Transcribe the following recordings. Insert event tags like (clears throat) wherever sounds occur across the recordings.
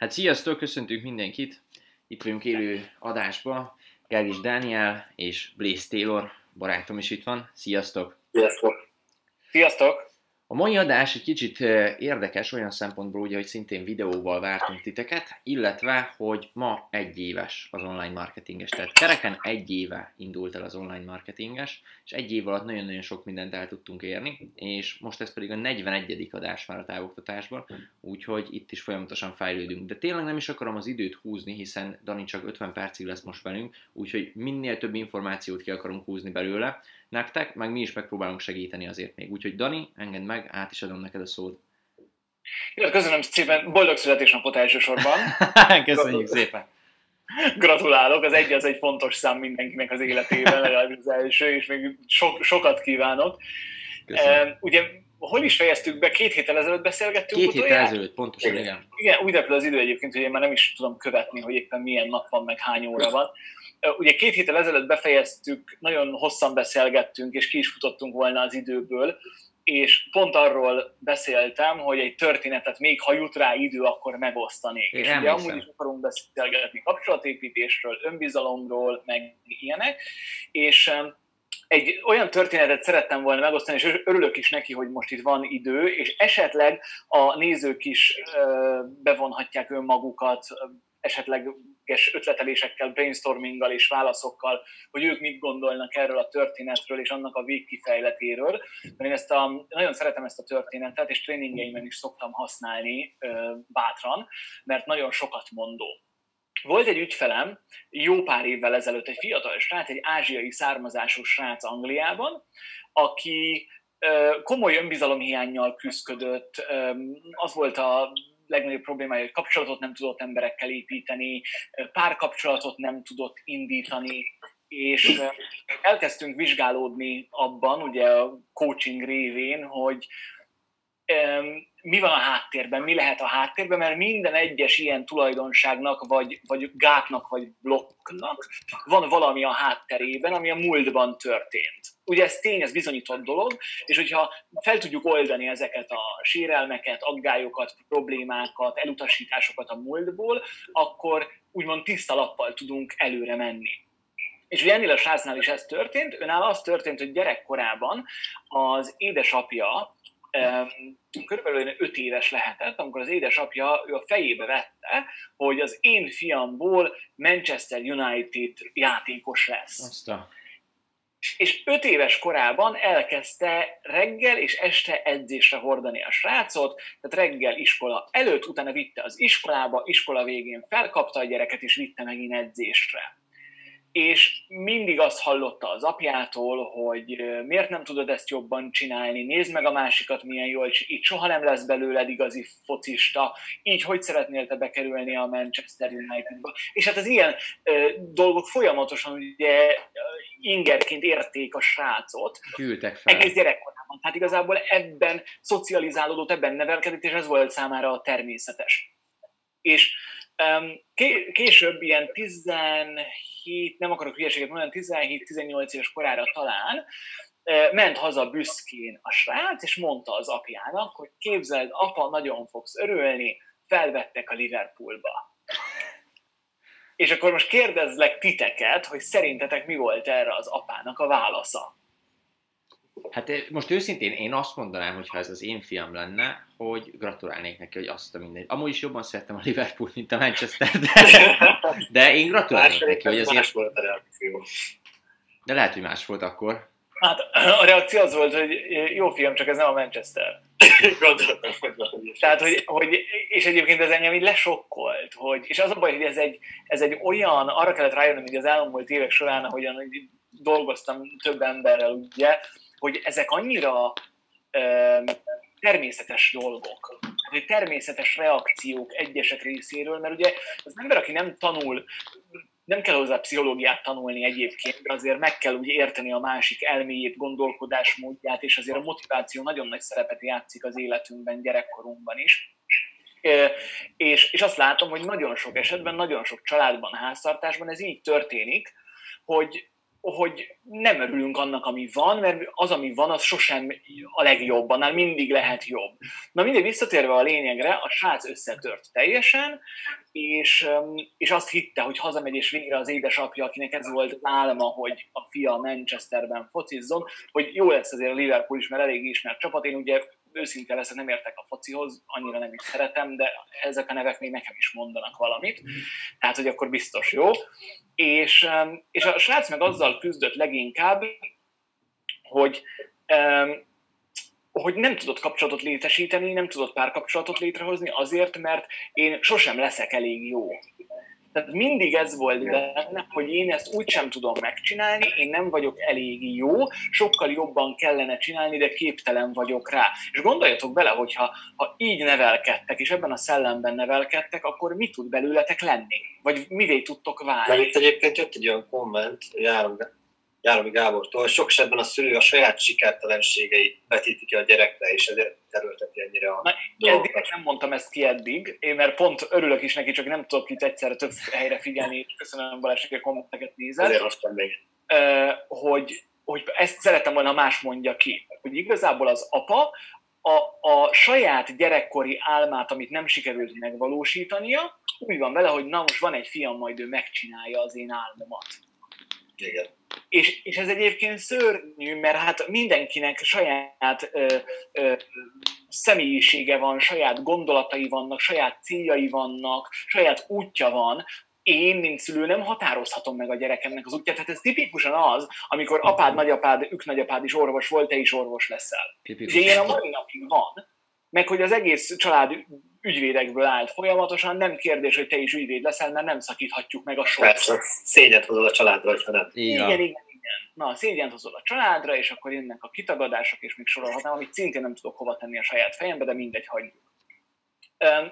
Hát sziasztok, köszöntünk mindenkit! Itt vagyunk élő adásba. Gergis Dániel és Blaze Taylor, barátom is itt van. Sziasztok! Sziasztok! Sziasztok! A mai adás egy kicsit érdekes olyan szempontból, ugye, hogy szintén videóval vártunk titeket, illetve, hogy ma egy éves az online marketinges. Tehát kereken egy éve indult el az online marketinges, és egy év alatt nagyon-nagyon sok mindent el tudtunk érni, és most ez pedig a 41. adás már a távoktatásban, úgyhogy itt is folyamatosan fejlődünk. De tényleg nem is akarom az időt húzni, hiszen Dani csak 50 percig lesz most velünk, úgyhogy minél több információt ki akarunk húzni belőle, nektek, meg mi is megpróbálunk segíteni azért még. Úgyhogy Dani, engedd meg, át is adom neked a szót. Jó, köszönöm szépen, boldog születésnapot elsősorban. (laughs) Köszönjük szépen. Gratulálok, az egy az egy fontos szám mindenkinek az életében, legalábbis az első, és még so, sokat kívánok. Köszönöm. ugye hol is fejeztük be? Két héttel ezelőtt beszélgettünk Két héttel ezelőtt, pontosan, igen. Igen, úgy repül az idő egyébként, hogy én már nem is tudom követni, hogy éppen milyen nap van, meg hány óra van. Ugye két héttel ezelőtt befejeztük, nagyon hosszan beszélgettünk, és ki is futottunk volna az időből, és pont arról beszéltem, hogy egy történetet még ha jut rá idő, akkor megosztanék. Én és ugye amúgy is akarunk beszélgetni kapcsolatépítésről, önbizalomról, meg ilyenek, és egy olyan történetet szerettem volna megosztani, és örülök is neki, hogy most itt van idő, és esetleg a nézők is bevonhatják önmagukat, esetleges ötletelésekkel, brainstorminggal és válaszokkal, hogy ők mit gondolnak erről a történetről és annak a végkifejletéről. Mert én ezt a, nagyon szeretem ezt a történetet, és tréningeimben is szoktam használni bátran, mert nagyon sokat mondó. Volt egy ügyfelem jó pár évvel ezelőtt, egy fiatal srác, egy ázsiai származású srác Angliában, aki komoly önbizalomhiányjal küzdött, az volt a legnagyobb problémája, hogy kapcsolatot nem tudott emberekkel építeni, párkapcsolatot nem tudott indítani, és elkezdtünk vizsgálódni abban, ugye a coaching révén, hogy mi van a háttérben, mi lehet a háttérben, mert minden egyes ilyen tulajdonságnak, vagy, vagy gátnak, vagy blokknak van valami a hátterében, ami a múltban történt. Ugye ez tény, ez bizonyított dolog, és hogyha fel tudjuk oldani ezeket a sérelmeket, aggályokat, problémákat, elutasításokat a múltból, akkor úgymond tiszta lappal tudunk előre menni. És ugye ennél a srácnál is ez történt, önáll az történt, hogy gyerekkorában az édesapja körülbelül 5 éves lehetett, amikor az édesapja ő a fejébe vette, hogy az én fiamból Manchester United játékos lesz. Aztán. És öt éves korában elkezdte reggel és este edzésre hordani a srácot, tehát reggel iskola előtt, utána vitte az iskolába, iskola végén felkapta a gyereket és vitte megint edzésre és mindig azt hallotta az apjától, hogy miért nem tudod ezt jobban csinálni, nézd meg a másikat milyen jól, és így soha nem lesz belőled igazi focista, így hogy szeretnél te bekerülni a Manchester Unitedba. És hát az ilyen ö, dolgok folyamatosan ugye ingerként érték a srácot. Gyűltek fel. Egész gyerekkorában. Tehát igazából ebben szocializálódott, ebben nevelkedett, és ez volt számára a természetes. És Később ilyen 17, nem akarok hülyeséget mondani, 17-18 éves korára talán, ment haza büszkén a srác, és mondta az apjának, hogy képzeld, apa, nagyon fogsz örülni, felvettek a Liverpoolba. És akkor most kérdezlek titeket, hogy szerintetek mi volt erre az apának a válasza? Hát eh, most őszintén én azt mondanám, hogy ha ez az én fiam lenne, hogy gratulálnék neki, hogy azt a mindegy. Amúgy is jobban szerettem a Liverpool, mint a Manchester, de, de én gratulálnék neki, hogy azért... Más volt a reakció. De lehet, hogy más volt akkor. Hát a reakció az volt, hogy jó fiam, csak ez nem a Manchester. (laughs) Gondoltam, hogy Tehát, hogy, hogy, és egyébként ez engem így lesokkolt, hogy, és az a baj, hogy ez egy, ez egy olyan, arra kellett rájönnöm, hogy az elmúlt évek során, ahogyan hogy dolgoztam több emberrel, ugye, hogy ezek annyira ö, természetes dolgok, hogy természetes reakciók egyesek részéről, mert ugye az ember, aki nem tanul, nem kell hozzá pszichológiát tanulni egyébként, de azért meg kell úgy érteni a másik elméjét, gondolkodásmódját, és azért a motiváció nagyon nagy szerepet játszik az életünkben, gyerekkorunkban is. És, és azt látom, hogy nagyon sok esetben, nagyon sok családban, háztartásban ez így történik, hogy hogy nem örülünk annak, ami van, mert az, ami van, az sosem a legjobb, annál mindig lehet jobb. Na mindig visszatérve a lényegre, a srác összetört teljesen, és, és azt hitte, hogy hazamegy, és végre az édesapja, akinek ez volt álma, hogy a fia Manchesterben focizzon, hogy jó lesz azért a Liverpool is, mert elég ismert csapat. Én ugye őszinte leszek, nem értek a focihoz, annyira nem is szeretem, de ezek a nevek még nekem is mondanak valamit, tehát hogy akkor biztos jó. És, és a srác meg azzal küzdött leginkább, hogy hogy nem tudott kapcsolatot létesíteni, nem tudott párkapcsolatot létrehozni azért, mert én sosem leszek elég jó. Tehát mindig ez volt benne, hogy én ezt úgy sem tudom megcsinálni, én nem vagyok elég jó, sokkal jobban kellene csinálni, de képtelen vagyok rá. És gondoljatok bele, hogyha ha így nevelkedtek, és ebben a szellemben nevelkedtek, akkor mi tud belőletek lenni? Vagy mivé tudtok válni? Mert itt egyébként jött egy olyan komment, járom, Járomi Gábortól, sok esetben a szülő a saját sikertelenségeit vetíti ki a gyerekre, és ezért terülteti ennyire a Na, eddig nem mondtam ezt ki eddig, én mert pont örülök is neki, csak nem tudok itt egyszerre több helyre figyelni, és köszönöm Balázs, hogy a kommenteket nézed. Azért aztán még. hogy, hogy ezt szerettem volna más mondja ki, hogy igazából az apa a, a saját gyerekkori álmát, amit nem sikerült megvalósítania, úgy van vele, hogy na most van egy fiam, majd ő megcsinálja az én álmomat. Igen. És, és ez egyébként szörnyű, mert hát mindenkinek saját ö, ö, személyisége van, saját gondolatai vannak, saját céljai vannak, saját útja van, én, mint szülő nem határozhatom meg a gyerekemnek az útját. Tehát ez tipikusan az, amikor apád, nagyapád, ők nagyapád is orvos volt, te is orvos leszel. Tipikus. És ilyen a mai napig van. Meg hogy az egész család ügyvédekből állt folyamatosan, nem kérdés, hogy te is ügyvéd leszel, mert nem szakíthatjuk meg a sort. Persze, szégyet hozol a családra, ha nem. Igen, igen, igen. Na, szégyent hozol a családra, és akkor jönnek a kitagadások, és még sorolhatnám, amit szintén nem tudok hova tenni a saját fejembe, de mindegy, hagyjuk.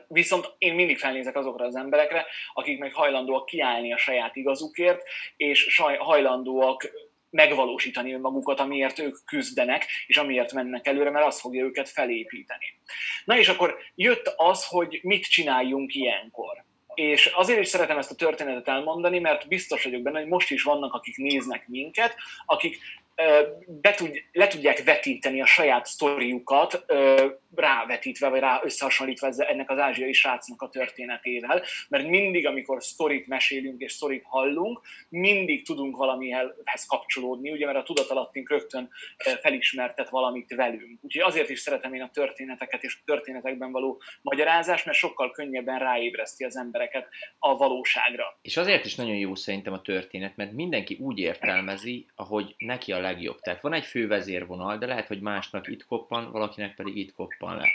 Viszont én mindig felnézek azokra az emberekre, akik meg hajlandóak kiállni a saját igazukért, és hajlandóak megvalósítani önmagukat, amiért ők küzdenek, és amiért mennek előre, mert az fogja őket felépíteni. Na és akkor jött az, hogy mit csináljunk ilyenkor. És azért is szeretem ezt a történetet elmondani, mert biztos vagyok benne, hogy most is vannak, akik néznek minket, akik be tud, le tudják vetíteni a saját sztoriukat, rávetítve, vagy rá összehasonlítva ennek az ázsiai srácnak a történetével, mert mindig, amikor sztorit mesélünk és sztorit hallunk, mindig tudunk valamihez kapcsolódni, ugye, mert a tudatalattink rögtön felismertet valamit velünk. Úgyhogy azért is szeretem én a történeteket és a történetekben való magyarázás, mert sokkal könnyebben ráébreszti az embereket a valóságra. És azért is nagyon jó szerintem a történet, mert mindenki úgy értelmezi, ahogy neki a legjobb. Tehát van egy fő vezérvonal, de lehet, hogy másnak itt koppan, valakinek pedig itt koppan le.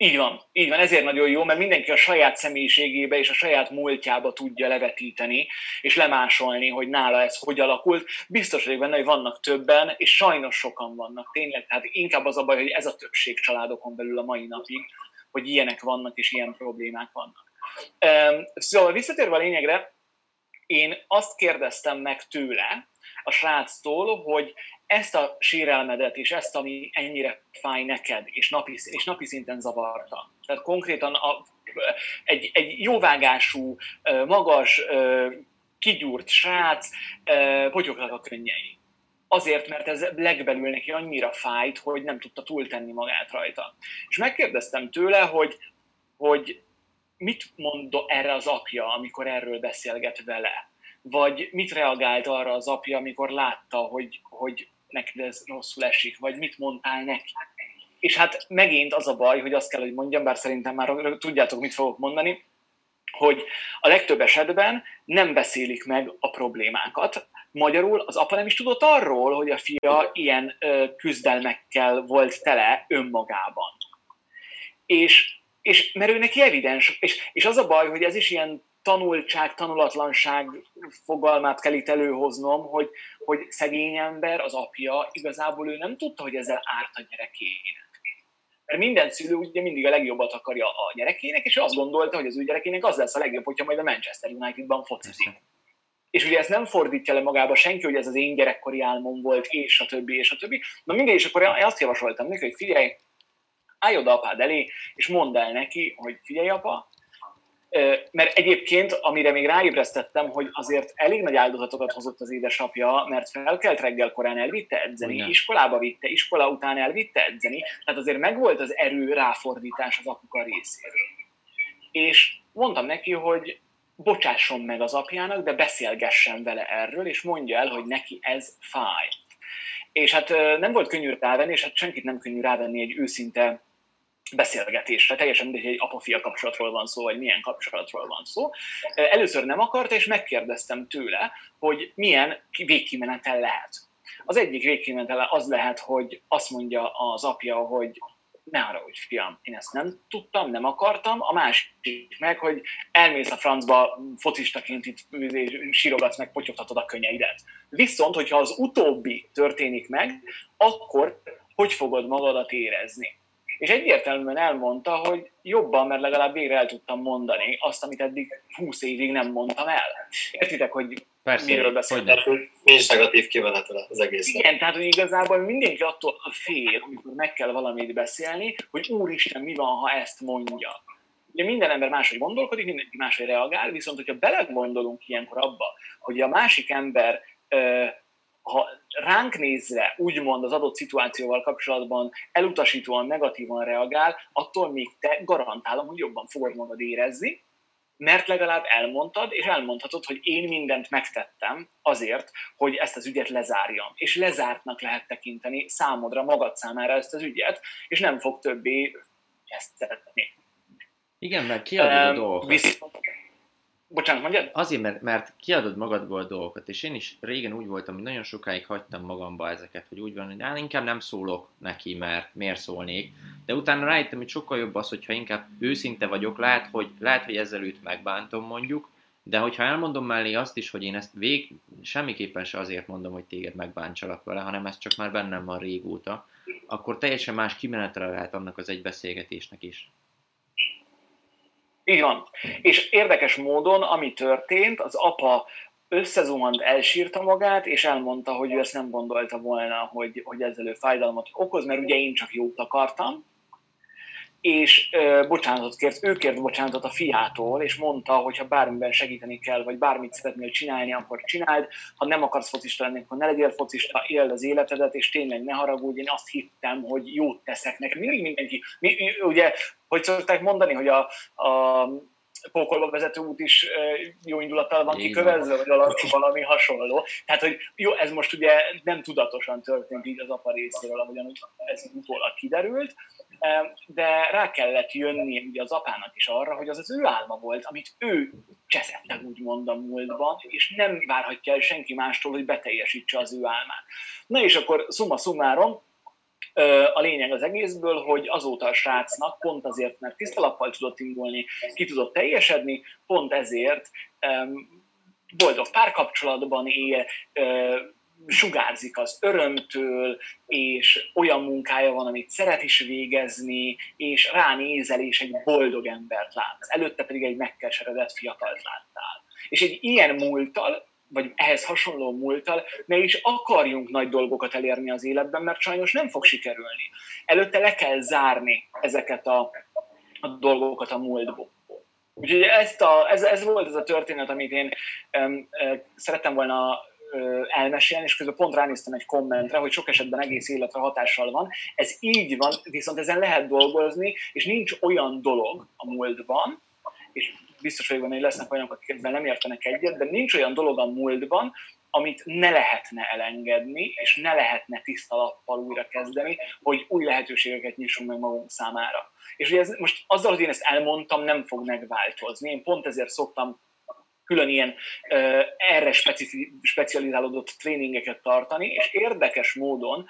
Így van, így van, ezért nagyon jó, mert mindenki a saját személyiségébe és a saját múltjába tudja levetíteni, és lemásolni, hogy nála ez hogy alakult. Biztos vagyok benne, hogy vannak többen, és sajnos sokan vannak tényleg, tehát inkább az a baj, hogy ez a többség családokon belül a mai napig, hogy ilyenek vannak, és ilyen problémák vannak. Szóval visszatérve a lényegre, én azt kérdeztem meg tőle, a sráctól, hogy ezt a sérelmedet és ezt, ami ennyire fáj neked, és napi, és napi szinten zavarta. Tehát konkrétan a, egy, egy jóvágású, magas, kigyúrt srác, potyognak a könnyei. Azért, mert ez legbelül neki annyira fájt, hogy nem tudta túltenni magát rajta. És megkérdeztem tőle, hogy, hogy mit mond erre az apja, amikor erről beszélget vele vagy mit reagált arra az apja, amikor látta, hogy, hogy neked ez rosszul esik, vagy mit mondtál neki. És hát megint az a baj, hogy azt kell, hogy mondjam, bár szerintem már tudjátok, mit fogok mondani, hogy a legtöbb esetben nem beszélik meg a problémákat. Magyarul az apa nem is tudott arról, hogy a fia ilyen küzdelmekkel volt tele önmagában. És, és mert ő neki evidens, és, és az a baj, hogy ez is ilyen tanultság, tanulatlanság fogalmát kell itt előhoznom, hogy, hogy szegény ember, az apja, igazából ő nem tudta, hogy ezzel árt a gyerekének. Mert minden szülő ugye mindig a legjobbat akarja a gyerekének, és azt gondolta, hogy az ő gyerekének az lesz a legjobb, hogyha majd a Manchester Unitedban focizik. És ugye ezt nem fordítja le magába senki, hogy ez az én gyerekkori álmom volt, és a többi, és a többi. Na mindegy, és akkor én azt javasoltam neki, hogy figyelj, állj oda apád elé, és mondd el neki, hogy figyelj apa, mert egyébként, amire még ráébresztettem, hogy azért elég nagy áldozatokat hozott az édesapja, mert felkelt reggel korán elvitte edzeni, Igen. iskolába vitte, iskola után elvitte edzeni, tehát azért megvolt az erő ráfordítás az apuka részéről. És mondtam neki, hogy bocsásson meg az apjának, de beszélgessen vele erről, és mondja el, hogy neki ez fáj. És hát nem volt könnyű rávenni, és hát senkit nem könnyű rávenni egy őszinte beszélgetésre, teljesen mindegy, egy apa-fia kapcsolatról van szó, vagy milyen kapcsolatról van szó. Először nem akart, és megkérdeztem tőle, hogy milyen végkimenetel lehet. Az egyik végkimenetel az lehet, hogy azt mondja az apja, hogy ne arra, hogy fiam, én ezt nem tudtam, nem akartam. A másik meg, hogy elmész a francba focistaként itt sírogatsz meg, potyogtatod a könnyeidet. Viszont, hogyha az utóbbi történik meg, akkor hogy fogod magadat érezni? És egyértelműen elmondta, hogy jobban, mert legalább végre el tudtam mondani azt, amit eddig 20 évig nem mondtam el. Értitek, hogy Persze, miről beszélek? Nincs negatív kimenetel az egész. Igen, tehát hogy igazából mindenki attól fél, amikor meg kell valamit beszélni, hogy úristen, mi van, ha ezt mondja. Ugye minden ember máshogy gondolkodik, mindenki máshogy reagál, viszont hogyha belegondolunk ilyenkor abba, hogy a másik ember ha ránk nézve, úgymond az adott szituációval kapcsolatban elutasítóan, negatívan reagál, attól még te garantálom, hogy jobban fogod magad érezni, mert legalább elmondtad, és elmondhatod, hogy én mindent megtettem azért, hogy ezt az ügyet lezárjam. És lezártnak lehet tekinteni számodra, magad számára ezt az ügyet, és nem fog többé ezt szeretni. Igen, mert kiadod a dolgokat. Viszont, Bocsánat, mondjad? Azért, mert, mert kiadod magadból dolgokat, és én is régen úgy voltam, hogy nagyon sokáig hagytam magamba ezeket, hogy úgy van, hogy hát inkább nem szólok neki, mert miért szólnék, de utána rájöttem, hogy sokkal jobb az, hogyha inkább őszinte vagyok, lehet, hogy, lehet, hogy ezzel őt megbántom mondjuk, de hogyha elmondom mellé azt is, hogy én ezt vég, semmiképpen se azért mondom, hogy téged megbántsalak vele, hanem ez csak már bennem van régóta, akkor teljesen más kimenetre lehet annak az egy beszélgetésnek is. Így van. És érdekes módon, ami történt, az apa összezuhant, elsírta magát, és elmondta, hogy ő ezt nem gondolta volna, hogy, hogy ezzel ő fájdalmat okoz, mert ugye én csak jót akartam, és ö, bocsánatot kért, ő kért bocsánatot a fiától, és mondta, hogy ha bármiben segíteni kell, vagy bármit szeretnél csinálni, akkor csináld, ha nem akarsz focista lenni, akkor ne legyél focista, éld az életedet, és tényleg ne haragudj, én azt hittem, hogy jót teszek neked. Mindig mindenki, mi, ugye, hogy szokták mondani, hogy a, a pókolba vezető út is jó indulattal van kikövezve, vagy valami, valami hasonló. Tehát, hogy jó, ez most ugye nem tudatosan történt így az apa részéről, ahogyan ez utólag kiderült, de rá kellett jönni ugye az apának is arra, hogy az az ő álma volt, amit ő cseszett meg úgymond a múltban, és nem várhatja el senki mástól, hogy beteljesítse az ő álmát. Na és akkor summa summarum, a lényeg az egészből, hogy azóta a srácnak pont azért, mert tisztalappal tudott indulni, ki tudott teljesedni, pont ezért boldog párkapcsolatban él, sugárzik az örömtől, és olyan munkája van, amit szeret is végezni, és ránézel, és egy boldog embert látsz. Előtte pedig egy megkeseredett fiatalt láttál. És egy ilyen múltal vagy ehhez hasonló múltal, ne is akarjunk nagy dolgokat elérni az életben, mert sajnos nem fog sikerülni. Előtte le kell zárni ezeket a, a dolgokat a múltból. Úgyhogy ezt a, ez, ez volt ez a történet, amit én um, uh, szerettem volna elmesélni, és közben pont ránéztem egy kommentre, hogy sok esetben egész életre hatással van. Ez így van, viszont ezen lehet dolgozni, és nincs olyan dolog a múltban, és biztos vagyok benne, hogy lesznek olyanok, akik ebben nem értenek egyet, de nincs olyan dolog a múltban, amit ne lehetne elengedni, és ne lehetne tiszta lappal újra kezdeni, hogy új lehetőségeket nyissunk meg magunk számára. És ugye ez, most azzal, hogy én ezt elmondtam, nem fog megváltozni. Én pont ezért szoktam külön ilyen uh, erre specifi, specializálódott tréningeket tartani, és érdekes módon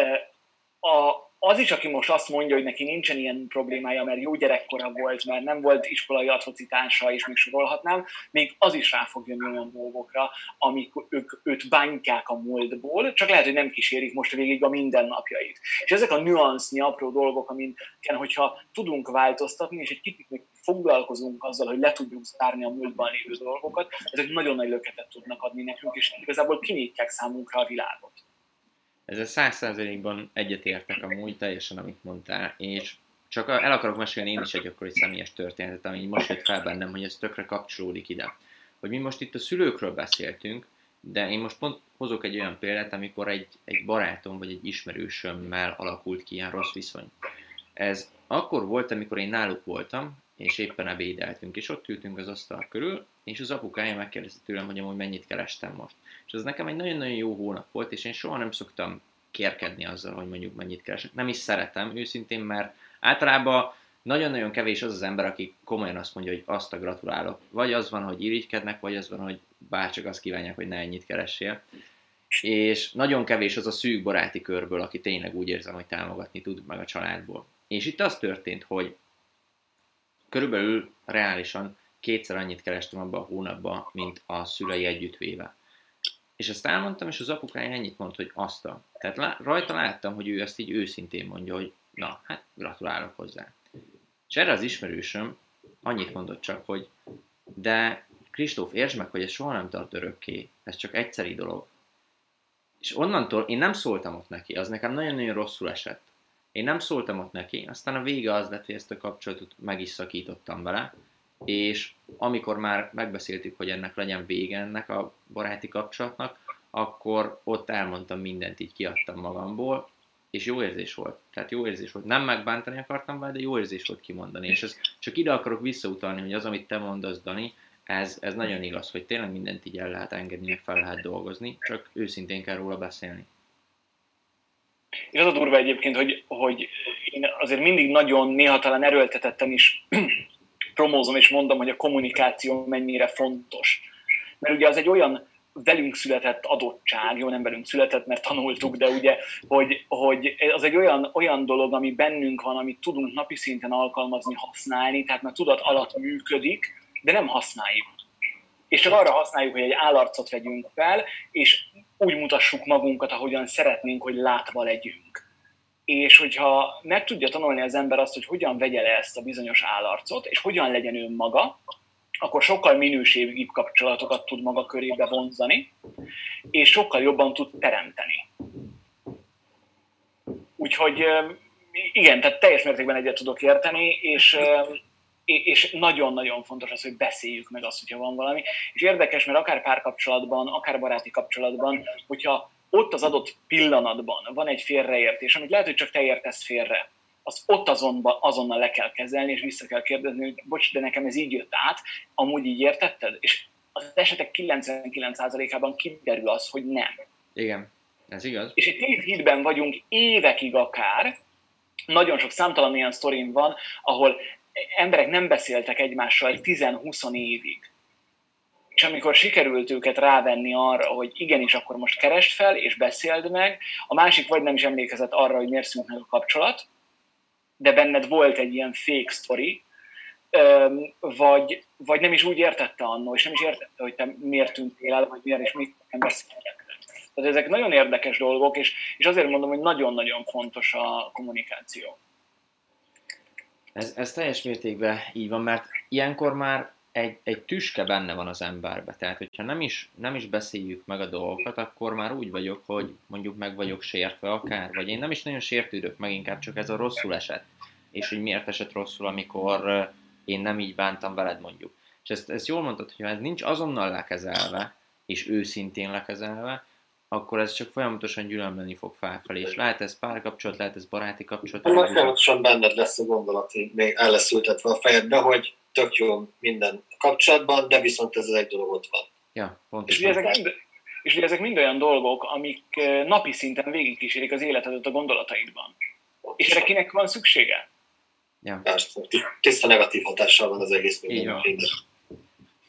uh, a, az is, aki most azt mondja, hogy neki nincsen ilyen problémája, mert jó gyerekkora volt, mert nem volt iskolai atrocitása, és még sorolhatnám, még az is rá fog jönni olyan dolgokra, amik ők, őt bántják a múltból, csak lehet, hogy nem kísérik most végig a mindennapjait. És ezek a nüansznyi apró dolgok, amiken, hogyha tudunk változtatni, és egy kicsit még foglalkozunk azzal, hogy le tudjuk zárni a múltban lévő dolgokat, ezek nagyon nagy löketet tudnak adni nekünk, és igazából kinyitják számunkra a világot. Ezzel száz százalékban egyetértek amúgy teljesen, amit mondtál, és csak el akarok mesélni én is egy akkor egy személyes történetet, ami most jött fel bennem, hogy ez tökre kapcsolódik ide. Hogy mi most itt a szülőkről beszéltünk, de én most pont hozok egy olyan példát, amikor egy, egy barátom vagy egy ismerősömmel alakult ki ilyen rossz viszony. Ez akkor volt, amikor én náluk voltam, és éppen ebédeltünk, és ott ültünk az asztal körül, és az apukája megkérdezte tőlem, hogy amúgy mennyit kerestem most. És ez nekem egy nagyon-nagyon jó hónap volt, és én soha nem szoktam kérkedni azzal, hogy mondjuk mennyit keresek. Nem is szeretem őszintén, mert általában nagyon-nagyon kevés az az ember, aki komolyan azt mondja, hogy azt a gratulálok. Vagy az van, hogy irigykednek, vagy az van, hogy bárcsak azt kívánják, hogy ne ennyit keressél. És nagyon kevés az a szűk baráti körből, aki tényleg úgy érzem, hogy támogatni tud meg a családból. És itt az történt, hogy körülbelül reálisan kétszer annyit kerestem abban a hónapban, mint a szülei együttvéve. És ezt elmondtam, és az apukája ennyit mondta, hogy azt a. Tehát rajta láttam, hogy ő ezt így őszintén mondja, hogy na, hát gratulálok hozzá. És erre az ismerősöm annyit mondott csak, hogy de Kristóf, értsd meg, hogy ez soha nem tart örökké, ez csak egyszeri dolog. És onnantól én nem szóltam ott neki, az nekem nagyon-nagyon rosszul esett. Én nem szóltam ott neki, aztán a vége az lett, hogy ezt a kapcsolatot meg is szakítottam vele, és amikor már megbeszéltük, hogy ennek legyen vége ennek a baráti kapcsolatnak, akkor ott elmondtam mindent, így kiadtam magamból, és jó érzés volt. Tehát jó érzés volt. Nem megbántani akartam vele, de jó érzés volt kimondani. És ez csak ide akarok visszautalni, hogy az, amit te mondasz, Dani, ez, ez nagyon igaz, hogy tényleg mindent így el lehet engedni, meg fel lehet dolgozni, csak őszintén kell róla beszélni. És az a durva egyébként, hogy, hogy én azért mindig nagyon néha talán erőltetettem is promózom és mondom, hogy a kommunikáció mennyire fontos. Mert ugye az egy olyan velünk született adottság, jó nem velünk született, mert tanultuk, de ugye, hogy, hogy az egy olyan, olyan dolog, ami bennünk van, amit tudunk napi szinten alkalmazni, használni, tehát már tudat alatt működik, de nem használjuk. És csak arra használjuk, hogy egy állarcot vegyünk fel, és úgy mutassuk magunkat, ahogyan szeretnénk, hogy látva legyünk. És hogyha meg tudja tanulni az ember azt, hogy hogyan vegye le ezt a bizonyos állarcot, és hogyan legyen ő maga, akkor sokkal minőségibb kapcsolatokat tud maga körébe vonzani, és sokkal jobban tud teremteni. Úgyhogy igen, tehát teljes mértékben egyet tudok érteni, és és nagyon-nagyon fontos az, hogy beszéljük meg azt, hogyha van valami. És érdekes, mert akár párkapcsolatban, akár baráti kapcsolatban, hogyha ott az adott pillanatban van egy félreértés, amit lehet, hogy csak te értesz félre, azt ott azonban, azonnal le kell kezelni, és vissza kell kérdezni, hogy bocs, de nekem ez így jött át, amúgy így értetted? És az esetek 99%-ában kiderül az, hogy nem. Igen, ez igaz. És egy tévhídben vagyunk évekig akár, nagyon sok számtalan ilyen sztorin van, ahol emberek nem beszéltek egymással 10-20 évig. És amikor sikerült őket rávenni arra, hogy igenis, akkor most keresd fel, és beszéld meg, a másik vagy nem is emlékezett arra, hogy miért szűnt meg a kapcsolat, de benned volt egy ilyen fake story, vagy, vagy nem is úgy értette annó, és nem is értette, hogy te miért tűntél el, vagy miért és mit nem beszéltek. Tehát ezek nagyon érdekes dolgok, és, és azért mondom, hogy nagyon-nagyon fontos a kommunikáció. Ez, ez teljes mértékben így van, mert ilyenkor már egy, egy tüske benne van az emberbe. Tehát, hogyha nem is, nem is beszéljük meg a dolgokat, akkor már úgy vagyok, hogy mondjuk meg vagyok sértve akár, vagy én nem is nagyon sértődök meg, inkább csak ez a rosszul esett. És hogy miért esett rosszul, amikor én nem így bántam veled mondjuk. És ezt, ezt jól mondtad, hogy ez nincs azonnal lekezelve, és őszintén lekezelve, akkor ez csak folyamatosan gyűlömleni fog felfelé. És lehet ez párkapcsolat, lehet ez baráti kapcsolat. Már folyamatosan benned lesz a gondolati, még el lesz ültetve a fejedbe, hogy tök jó minden kapcsolatban, de viszont ez az egy dolog ott van. Ja, pontosan. És ugye ezek mind, és ugye ezek mind olyan dolgok, amik eh, napi szinten végigkísérik az életedet a gondolataidban. És erre kinek van szüksége? Ja. Tiszta negatív hatással van az egész minden.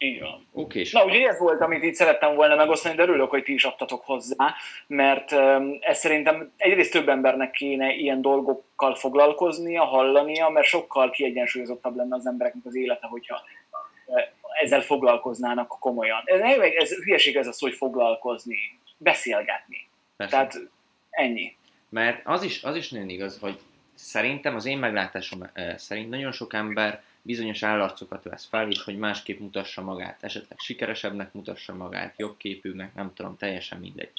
Így van. Okay. Na, ugye ez volt, amit itt szerettem volna megosztani, de örülök, hogy ti is adtatok hozzá, mert ez szerintem egyrészt több embernek kéne ilyen dolgokkal foglalkoznia, hallania, mert sokkal kiegyensúlyozottabb lenne az embereknek az élete, hogyha ezzel foglalkoznának komolyan. Ez, ez hülyeség ez az, hogy foglalkozni, beszélgetni. Persze. Tehát ennyi. Mert az is, az is nagyon igaz, hogy szerintem az én meglátásom szerint nagyon sok ember bizonyos állarcokat vesz fel, és hogy másképp mutassa magát, esetleg sikeresebbnek mutassa magát, jobb képűnek, nem tudom, teljesen mindegy.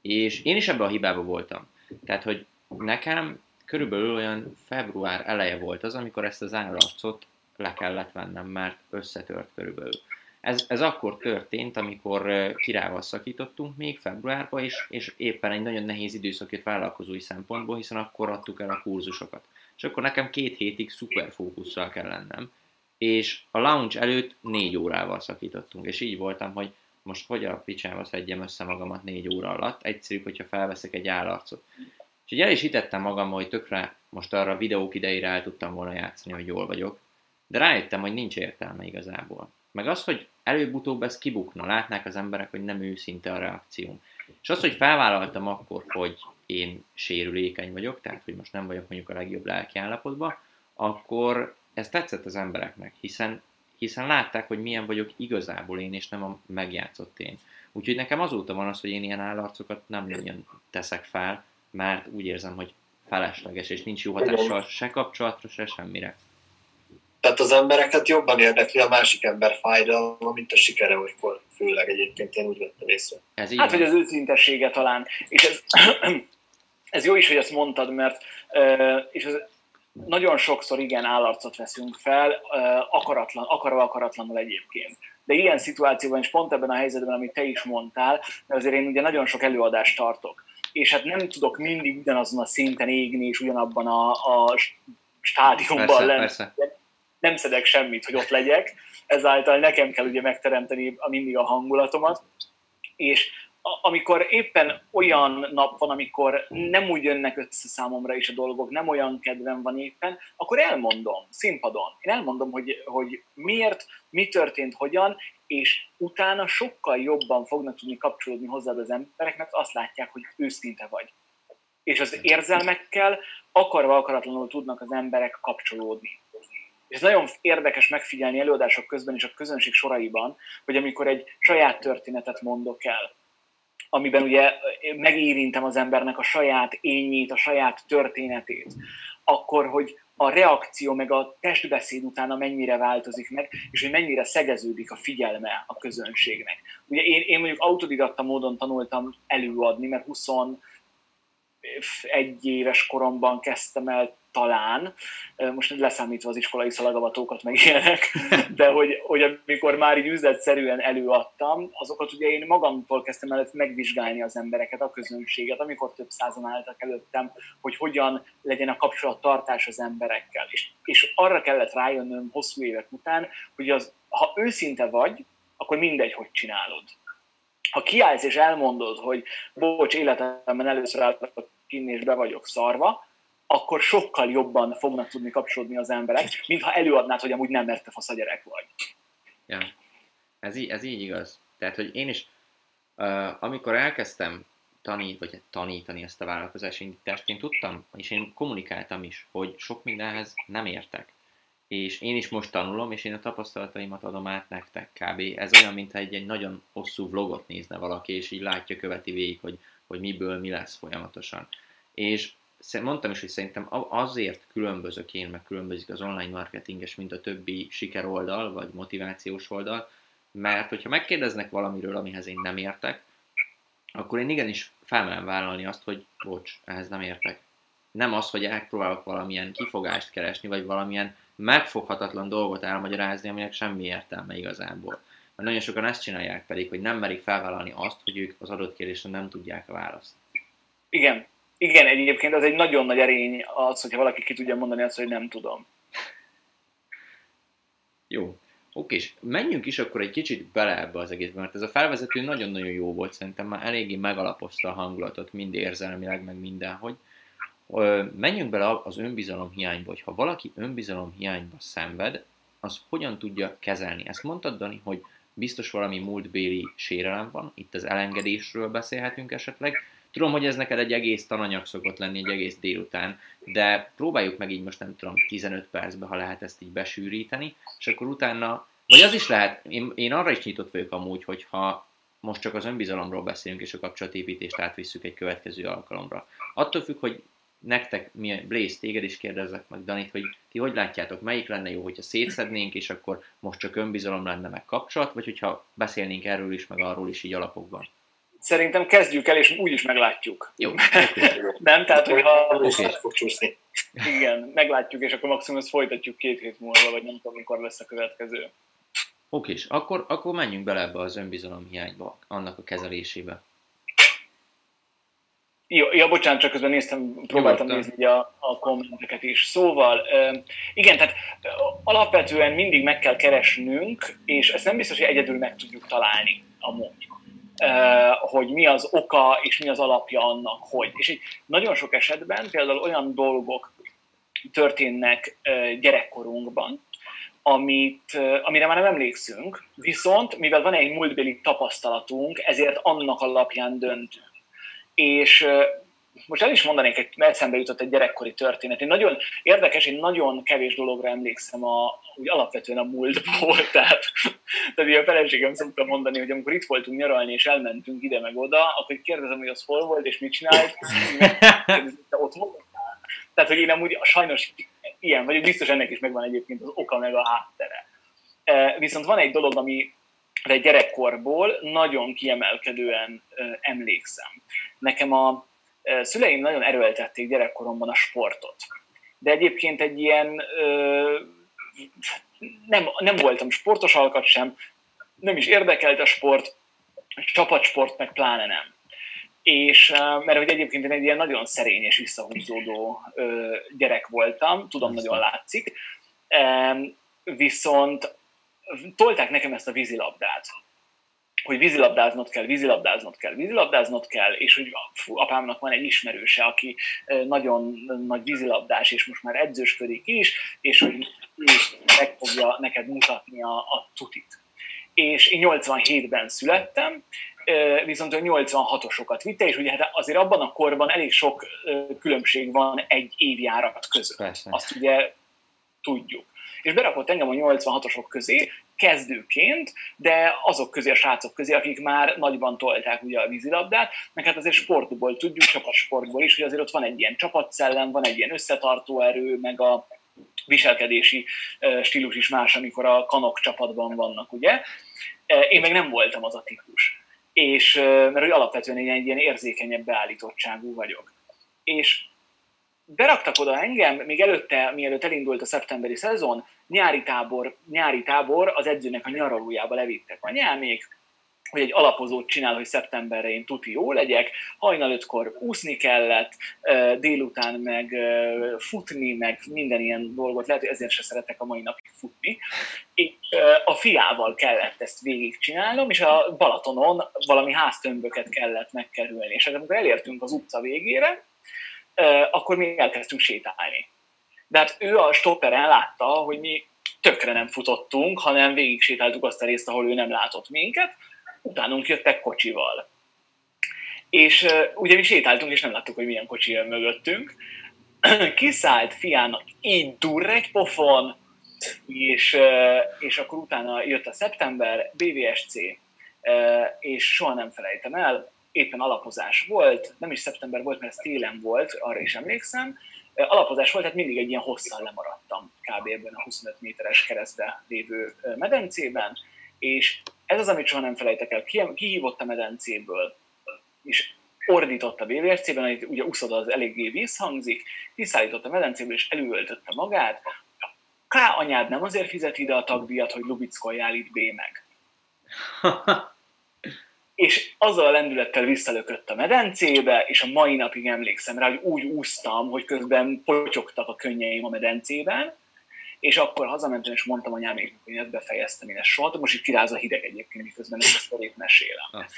És én is ebben a hibába voltam. Tehát, hogy nekem körülbelül olyan február eleje volt az, amikor ezt az állarcot le kellett vennem, mert összetört körülbelül. Ez, ez akkor történt, amikor kirával szakítottunk még februárban, és, és éppen egy nagyon nehéz időszak jött vállalkozói szempontból, hiszen akkor adtuk el a kurzusokat. És akkor nekem két hétig szuper fókusszal kell lennem, és a launch előtt négy órával szakítottunk, és így voltam, hogy most hogy a picsába szedjem össze magamat négy óra alatt, egyszerűbb, hogyha felveszek egy állarcot. És így el is hitettem magam, hogy tökre most arra a videók idejére el tudtam volna játszani, hogy jól vagyok, de rájöttem, hogy nincs értelme igazából. Meg az, hogy előbb-utóbb ez kibukna, látnák az emberek, hogy nem őszinte a reakcióm. És az, hogy felvállaltam akkor, hogy én sérülékeny vagyok, tehát hogy most nem vagyok mondjuk a legjobb lelki állapotban, akkor ez tetszett az embereknek, hiszen, hiszen látták, hogy milyen vagyok igazából én, és nem a megjátszott én. Úgyhogy nekem azóta van az, hogy én ilyen állarcokat nem nagyon teszek fel, mert úgy érzem, hogy felesleges, és nincs jó hatással se kapcsolatra, se semmire. Tehát az embereket jobban érdekli a másik ember fájdalma, mint a sikere olykor, főleg egyébként én úgy vettem észre. Ez így hát, hogy az őszintessége talán. És ez, ez jó is, hogy ezt mondtad, mert és ez nagyon sokszor igen állarcot veszünk fel, akaratlan, akarva akaratlanul egyébként. De ilyen szituációban, és pont ebben a helyzetben, amit te is mondtál, mert azért én ugye nagyon sok előadást tartok, és hát nem tudok mindig ugyanazon a szinten égni, és ugyanabban a, a stádiumban persze, lenni. Persze nem szedek semmit, hogy ott legyek, ezáltal nekem kell ugye megteremteni a, mindig a hangulatomat, és amikor éppen olyan nap van, amikor nem úgy jönnek össze számomra is a dolgok, nem olyan kedvem van éppen, akkor elmondom színpadon. Én elmondom, hogy, hogy miért, mi történt, hogyan, és utána sokkal jobban fognak tudni kapcsolódni hozzád az emberek, mert azt látják, hogy őszinte vagy. És az érzelmekkel akarva akaratlanul tudnak az emberek kapcsolódni. És ez nagyon érdekes megfigyelni előadások közben és a közönség soraiban, hogy amikor egy saját történetet mondok el, amiben ugye megérintem az embernek a saját ényét, a saját történetét, akkor, hogy a reakció meg a testbeszéd utána mennyire változik meg, és hogy mennyire szegeződik a figyelme a közönségnek. Ugye én, én mondjuk autodidatta módon tanultam előadni, mert 21 éves koromban kezdtem el talán, most leszámítva az iskolai szalagavatókat meg ilyenek, (laughs) de hogy, hogy amikor már így üzletszerűen előadtam, azokat ugye én magamtól kezdtem el megvizsgálni az embereket, a közönséget, amikor több százan álltak előttem, hogy hogyan legyen a kapcsolattartás az emberekkel. És, és arra kellett rájönnöm hosszú évek után, hogy az, ha őszinte vagy, akkor mindegy, hogy csinálod. Ha kiállsz és elmondod, hogy bocs, életemben először álltak kinni és be vagyok szarva, akkor sokkal jobban fognak tudni kapcsolódni az emberek, mintha előadnád, hogy amúgy nem merte fasz a gyerek vagy. Ja. Ez, így, ez így igaz. Tehát, hogy én is, uh, amikor elkezdtem tanít, vagy tanítani ezt a vállalkozási indítást, én tudtam, és én kommunikáltam is, hogy sok mindenhez nem értek. És én is most tanulom, és én a tapasztalataimat adom át nektek kb. Ez olyan, mintha egy, egy nagyon hosszú vlogot nézne valaki, és így látja, követi végig, hogy, hogy miből mi lesz folyamatosan. És mondtam is, hogy szerintem azért különbözök én, meg különbözik az online marketinges, mint a többi sikeroldal, vagy motivációs oldal, mert hogyha megkérdeznek valamiről, amihez én nem értek, akkor én igenis felmerem vállalni azt, hogy bocs, ehhez nem értek. Nem az, hogy elpróbálok valamilyen kifogást keresni, vagy valamilyen megfoghatatlan dolgot elmagyarázni, aminek semmi értelme igazából. Mert nagyon sokan ezt csinálják pedig, hogy nem merik felvállalni azt, hogy ők az adott kérdésre nem tudják a választ. Igen, igen, egyébként az egy nagyon nagy erény az, hogyha valaki ki tudja mondani azt, hogy nem tudom. Jó. Oké, és menjünk is akkor egy kicsit bele ebbe az egészbe, mert ez a felvezető nagyon-nagyon jó volt, szerintem már eléggé megalapozta a hangulatot, mind érzelmileg, meg mindenhogy. Menjünk bele az önbizalom hiányba, hogy ha valaki önbizalom hiányba szenved, az hogyan tudja kezelni? Ezt mondtad, Dani, hogy biztos valami múltbéli sérelem van, itt az elengedésről beszélhetünk esetleg, Tudom, hogy ez neked egy egész tananyag szokott lenni, egy egész délután, de próbáljuk meg így most nem tudom, 15 percbe, ha lehet ezt így besűríteni, és akkor utána, vagy az is lehet, én, én arra is nyitott vagyok amúgy, hogyha most csak az önbizalomról beszélünk, és a kapcsolatépítést átvisszük egy következő alkalomra. Attól függ, hogy nektek, mi, Blaze, téged is kérdezzek meg, Danit, hogy ti hogy látjátok, melyik lenne jó, hogyha szétszednénk, és akkor most csak önbizalom lenne meg kapcsolat, vagy hogyha beszélnénk erről is, meg arról is így alapokban? Szerintem kezdjük el, és úgy is meglátjuk. Jó. (laughs) Nem? Tehát. Okay. fog csúszni. Igen, meglátjuk, és akkor maximum ezt folytatjuk két hét múlva, vagy nem tudom, mikor lesz a következő. Oké, és akkor, akkor menjünk bele ebbe az önbizalom hiányba, annak a kezelésébe. Jó, ja, bocsánat, csak közben néztem, próbáltam Nyugodtan. nézni a, a kommenteket is. Szóval, igen, tehát alapvetően mindig meg kell keresnünk, és ezt nem biztos, hogy egyedül meg tudjuk találni amúgy, hogy mi az oka és mi az alapja annak, hogy. És így nagyon sok esetben például olyan dolgok történnek gyerekkorunkban, amit, amire már nem emlékszünk, viszont mivel van egy múltbeli tapasztalatunk, ezért annak alapján döntünk és most el is mondanék, egy eszembe jutott egy gyerekkori történet. Én nagyon érdekes, én nagyon kevés dologra emlékszem a, úgy alapvetően a múltból. (laughs) Tehát, tehát a feleségem szokta mondani, hogy amikor itt voltunk nyaralni, és elmentünk ide meg oda, akkor kérdezem, hogy az hol volt, és mit csinált. (laughs) Ott voltál? Tehát, hogy én amúgy sajnos ilyen vagyok, biztos ennek is megvan egyébként az oka meg a háttere. E, Viszont van egy dolog, ami egy gyerekkorból nagyon kiemelkedően emlékszem. Nekem a szüleim nagyon erőltették gyerekkoromban a sportot. De egyébként egy ilyen, nem, nem voltam sportos alkat sem, nem is érdekelt a sport, csapatsport meg pláne nem. És mert hogy egyébként én egy ilyen nagyon szerény és visszahúzódó gyerek voltam, tudom, nagyon látszik, viszont tolták nekem ezt a vízilabdát, hogy vízilabdáznod kell, vízilabdáznod kell, vízilabdáznod kell, és hogy fú, apámnak van egy ismerőse, aki nagyon nagy vízilabdás, és most már edzősködik is, és hogy ő meg fogja neked mutatni a, a tutit. És én 87-ben születtem, viszont ő 86-osokat vitte, és ugye hát azért abban a korban elég sok különbség van egy évjárat között. Persze. Azt ugye tudjuk. És berakott engem a 86-osok közé, kezdőként, de azok közé, a srácok közé, akik már nagyban tolták ugye a vízilabdát, meg hát azért sportból tudjuk, csapatsportból is, hogy azért ott van egy ilyen csapatszellem, van egy ilyen összetartó erő, meg a viselkedési stílus is más, amikor a kanok csapatban vannak, ugye? Én meg nem voltam az a típus. És, mert hogy alapvetően én egy ilyen érzékenyebb beállítottságú vagyok. És beraktak oda engem, még előtte, mielőtt elindult a szeptemberi szezon, nyári tábor, nyári tábor az edzőnek a nyaralójába levittek anyámék, hogy egy alapozót csinál, hogy szeptemberre én tuti jó legyek, hajnal ötkor úszni kellett, délután meg futni, meg minden ilyen dolgot, lehet, hogy ezért se szeretek a mai napig futni. És a fiával kellett ezt végigcsinálnom, és a Balatonon valami háztömböket kellett megkerülni. És hát amikor elértünk az utca végére, akkor mi elkezdtünk sétálni. De hát ő a stopperen látta, hogy mi tökre nem futottunk, hanem végig sétáltuk azt a részt, ahol ő nem látott minket, utánunk jöttek kocsival. És ugye mi sétáltunk, és nem láttuk, hogy milyen kocsi jön mögöttünk. (clears throat) Kiszállt fiának így durr egy pofon, és, és akkor utána jött a szeptember, BVSC, és soha nem felejtem el, éppen alapozás volt, nem is szeptember volt, mert ez télen volt, arra is emlékszem, alapozás volt, tehát mindig egy ilyen hosszal lemaradtam kb. ebben a 25 méteres keresztbe lévő medencében, és ez az, amit soha nem felejtek el, Ki- kihívott a medencéből, és ordított a BVSC-ben, hogy ugye uszoda az eléggé vízhangzik, kiszállított a medencéből, és előöltötte magát. Ká anyád nem azért fizet ide a tagdíjat, hogy lubickoljál itt bé meg. (laughs) És azzal a lendülettel visszalökött a medencébe, és a mai napig emlékszem rá, hogy úgy úsztam, hogy közben potyogtak a könnyeim a medencében, és akkor hazamentem, és mondtam anyáméknak, hogy ezt befejeztem én ezt soha, most itt kiráz a hideg egyébként, miközben ezt a sztorét mesélem. Azt.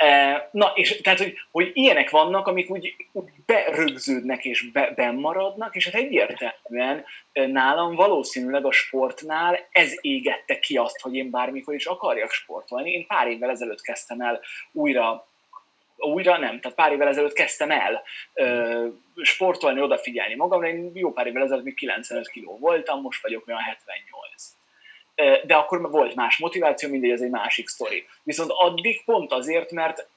E, Na, és tehát, hogy, hogy ilyenek vannak, amik úgy, úgy berögződnek és be, bennmaradnak, és hát egyértelműen e, nálam valószínűleg a sportnál ez égette ki azt, hogy én bármikor is akarjak sportolni. Én pár évvel ezelőtt kezdtem el újra újra nem, tehát pár évvel ezelőtt kezdtem el ö, sportolni, odafigyelni magamra, én jó pár évvel ezelőtt még 95 kiló voltam, most vagyok olyan 78. De akkor volt más motiváció, mindegy, ez egy másik sztori. Viszont addig pont azért, mert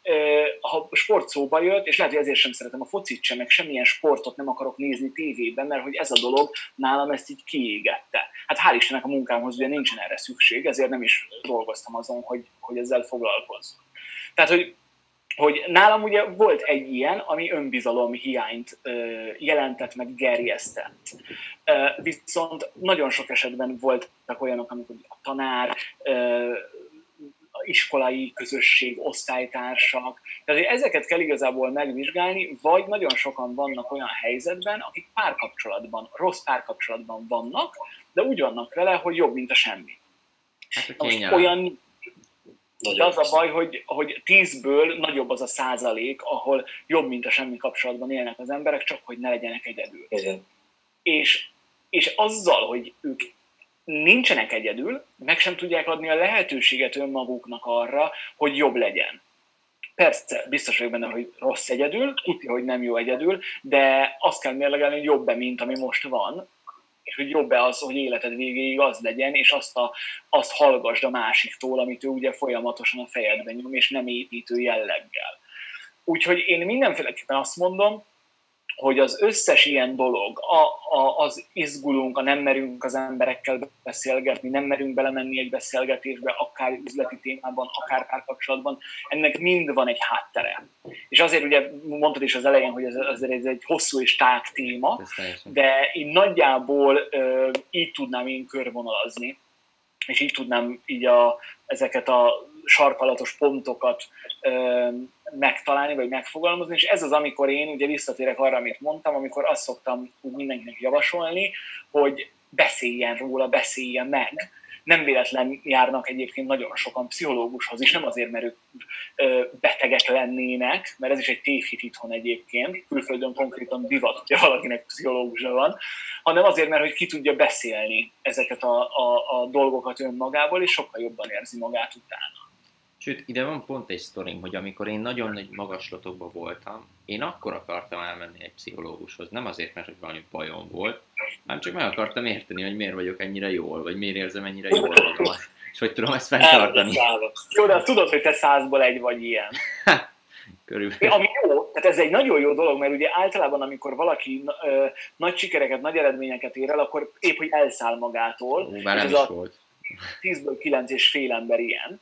ha sport szóba jött, és lehet, hogy ezért sem szeretem a focit sem, meg semmilyen sportot nem akarok nézni tévében, mert hogy ez a dolog nálam ezt így kiégette. Hát hál' Istennek a munkámhoz ugye nincsen erre szükség, ezért nem is dolgoztam azon, hogy, hogy ezzel foglalkozzon. Tehát, hogy hogy nálam ugye volt egy ilyen, ami önbizalom hiányt jelentett meg, gerjesztett. Viszont nagyon sok esetben voltak olyanok, amikor a tanár, ö, iskolai közösség, osztálytársak. Tehát ezeket kell igazából megvizsgálni, vagy nagyon sokan vannak olyan helyzetben, akik párkapcsolatban, rossz párkapcsolatban vannak, de úgy vannak vele, hogy jobb, mint a semmi. Hát a Most olyan, de az a baj, hogy, hogy tízből nagyobb az a százalék, ahol jobb, mint a semmi kapcsolatban élnek az emberek, csak hogy ne legyenek egyedül. Igen. És, és azzal, hogy ők nincsenek egyedül, meg sem tudják adni a lehetőséget önmaguknak arra, hogy jobb legyen. Persze, biztos vagyok benne, hogy rossz egyedül, tudja, hogy nem jó egyedül, de azt kell mérlegelni, hogy jobb-e, mint ami most van, és hogy jobb-e az, hogy életed végéig az legyen, és azt, a, azt hallgasd a másiktól, amit ő ugye folyamatosan a fejedben nyom, és nem építő jelleggel. Úgyhogy én mindenféleképpen azt mondom, hogy az összes ilyen dolog, a, a, az izgulunk, a nem merünk az emberekkel beszélgetni, nem merünk belemenni egy beszélgetésbe, akár üzleti témában, akár párkapcsolatban, ennek mind van egy háttere. És azért ugye mondtad is az elején, hogy ez, azért ez egy hosszú és tág téma, de én nagyjából ö, így tudnám én körvonalazni, és így tudnám így a, ezeket a sarkalatos pontokat megtalálni, vagy megfogalmazni, és ez az, amikor én ugye visszatérek arra, amit mondtam, amikor azt szoktam úgy mindenkinek javasolni, hogy beszéljen róla, beszéljen meg. Nem véletlen járnak egyébként nagyon sokan pszichológushoz is, nem azért, mert ők betegek lennének, mert ez is egy tévhit itthon egyébként, külföldön konkrétan divat, hogyha valakinek pszichológusa van, hanem azért, mert hogy ki tudja beszélni ezeket a, a, a dolgokat önmagából, és sokkal jobban érzi magát utána. Sőt, ide van pont egy sztorim, hogy amikor én nagyon nagy magaslatokban voltam, én akkor akartam elmenni egy pszichológushoz. Nem azért, mert hogy valami bajom volt, hanem csak meg akartam érteni, hogy miért vagyok ennyire jól, vagy miért érzem ennyire jól magamat, és hogy tudom ezt fenntartani. Jó, de tudod, hogy te százból egy vagy ilyen. (laughs) Körülbelül. Ami jó, tehát ez egy nagyon jó dolog, mert ugye általában, amikor valaki ö, nagy sikereket, nagy eredményeket ér el, akkor épp, hogy elszáll magától. Ó, már nem is a volt. 10-ből 9 és fél ember ilyen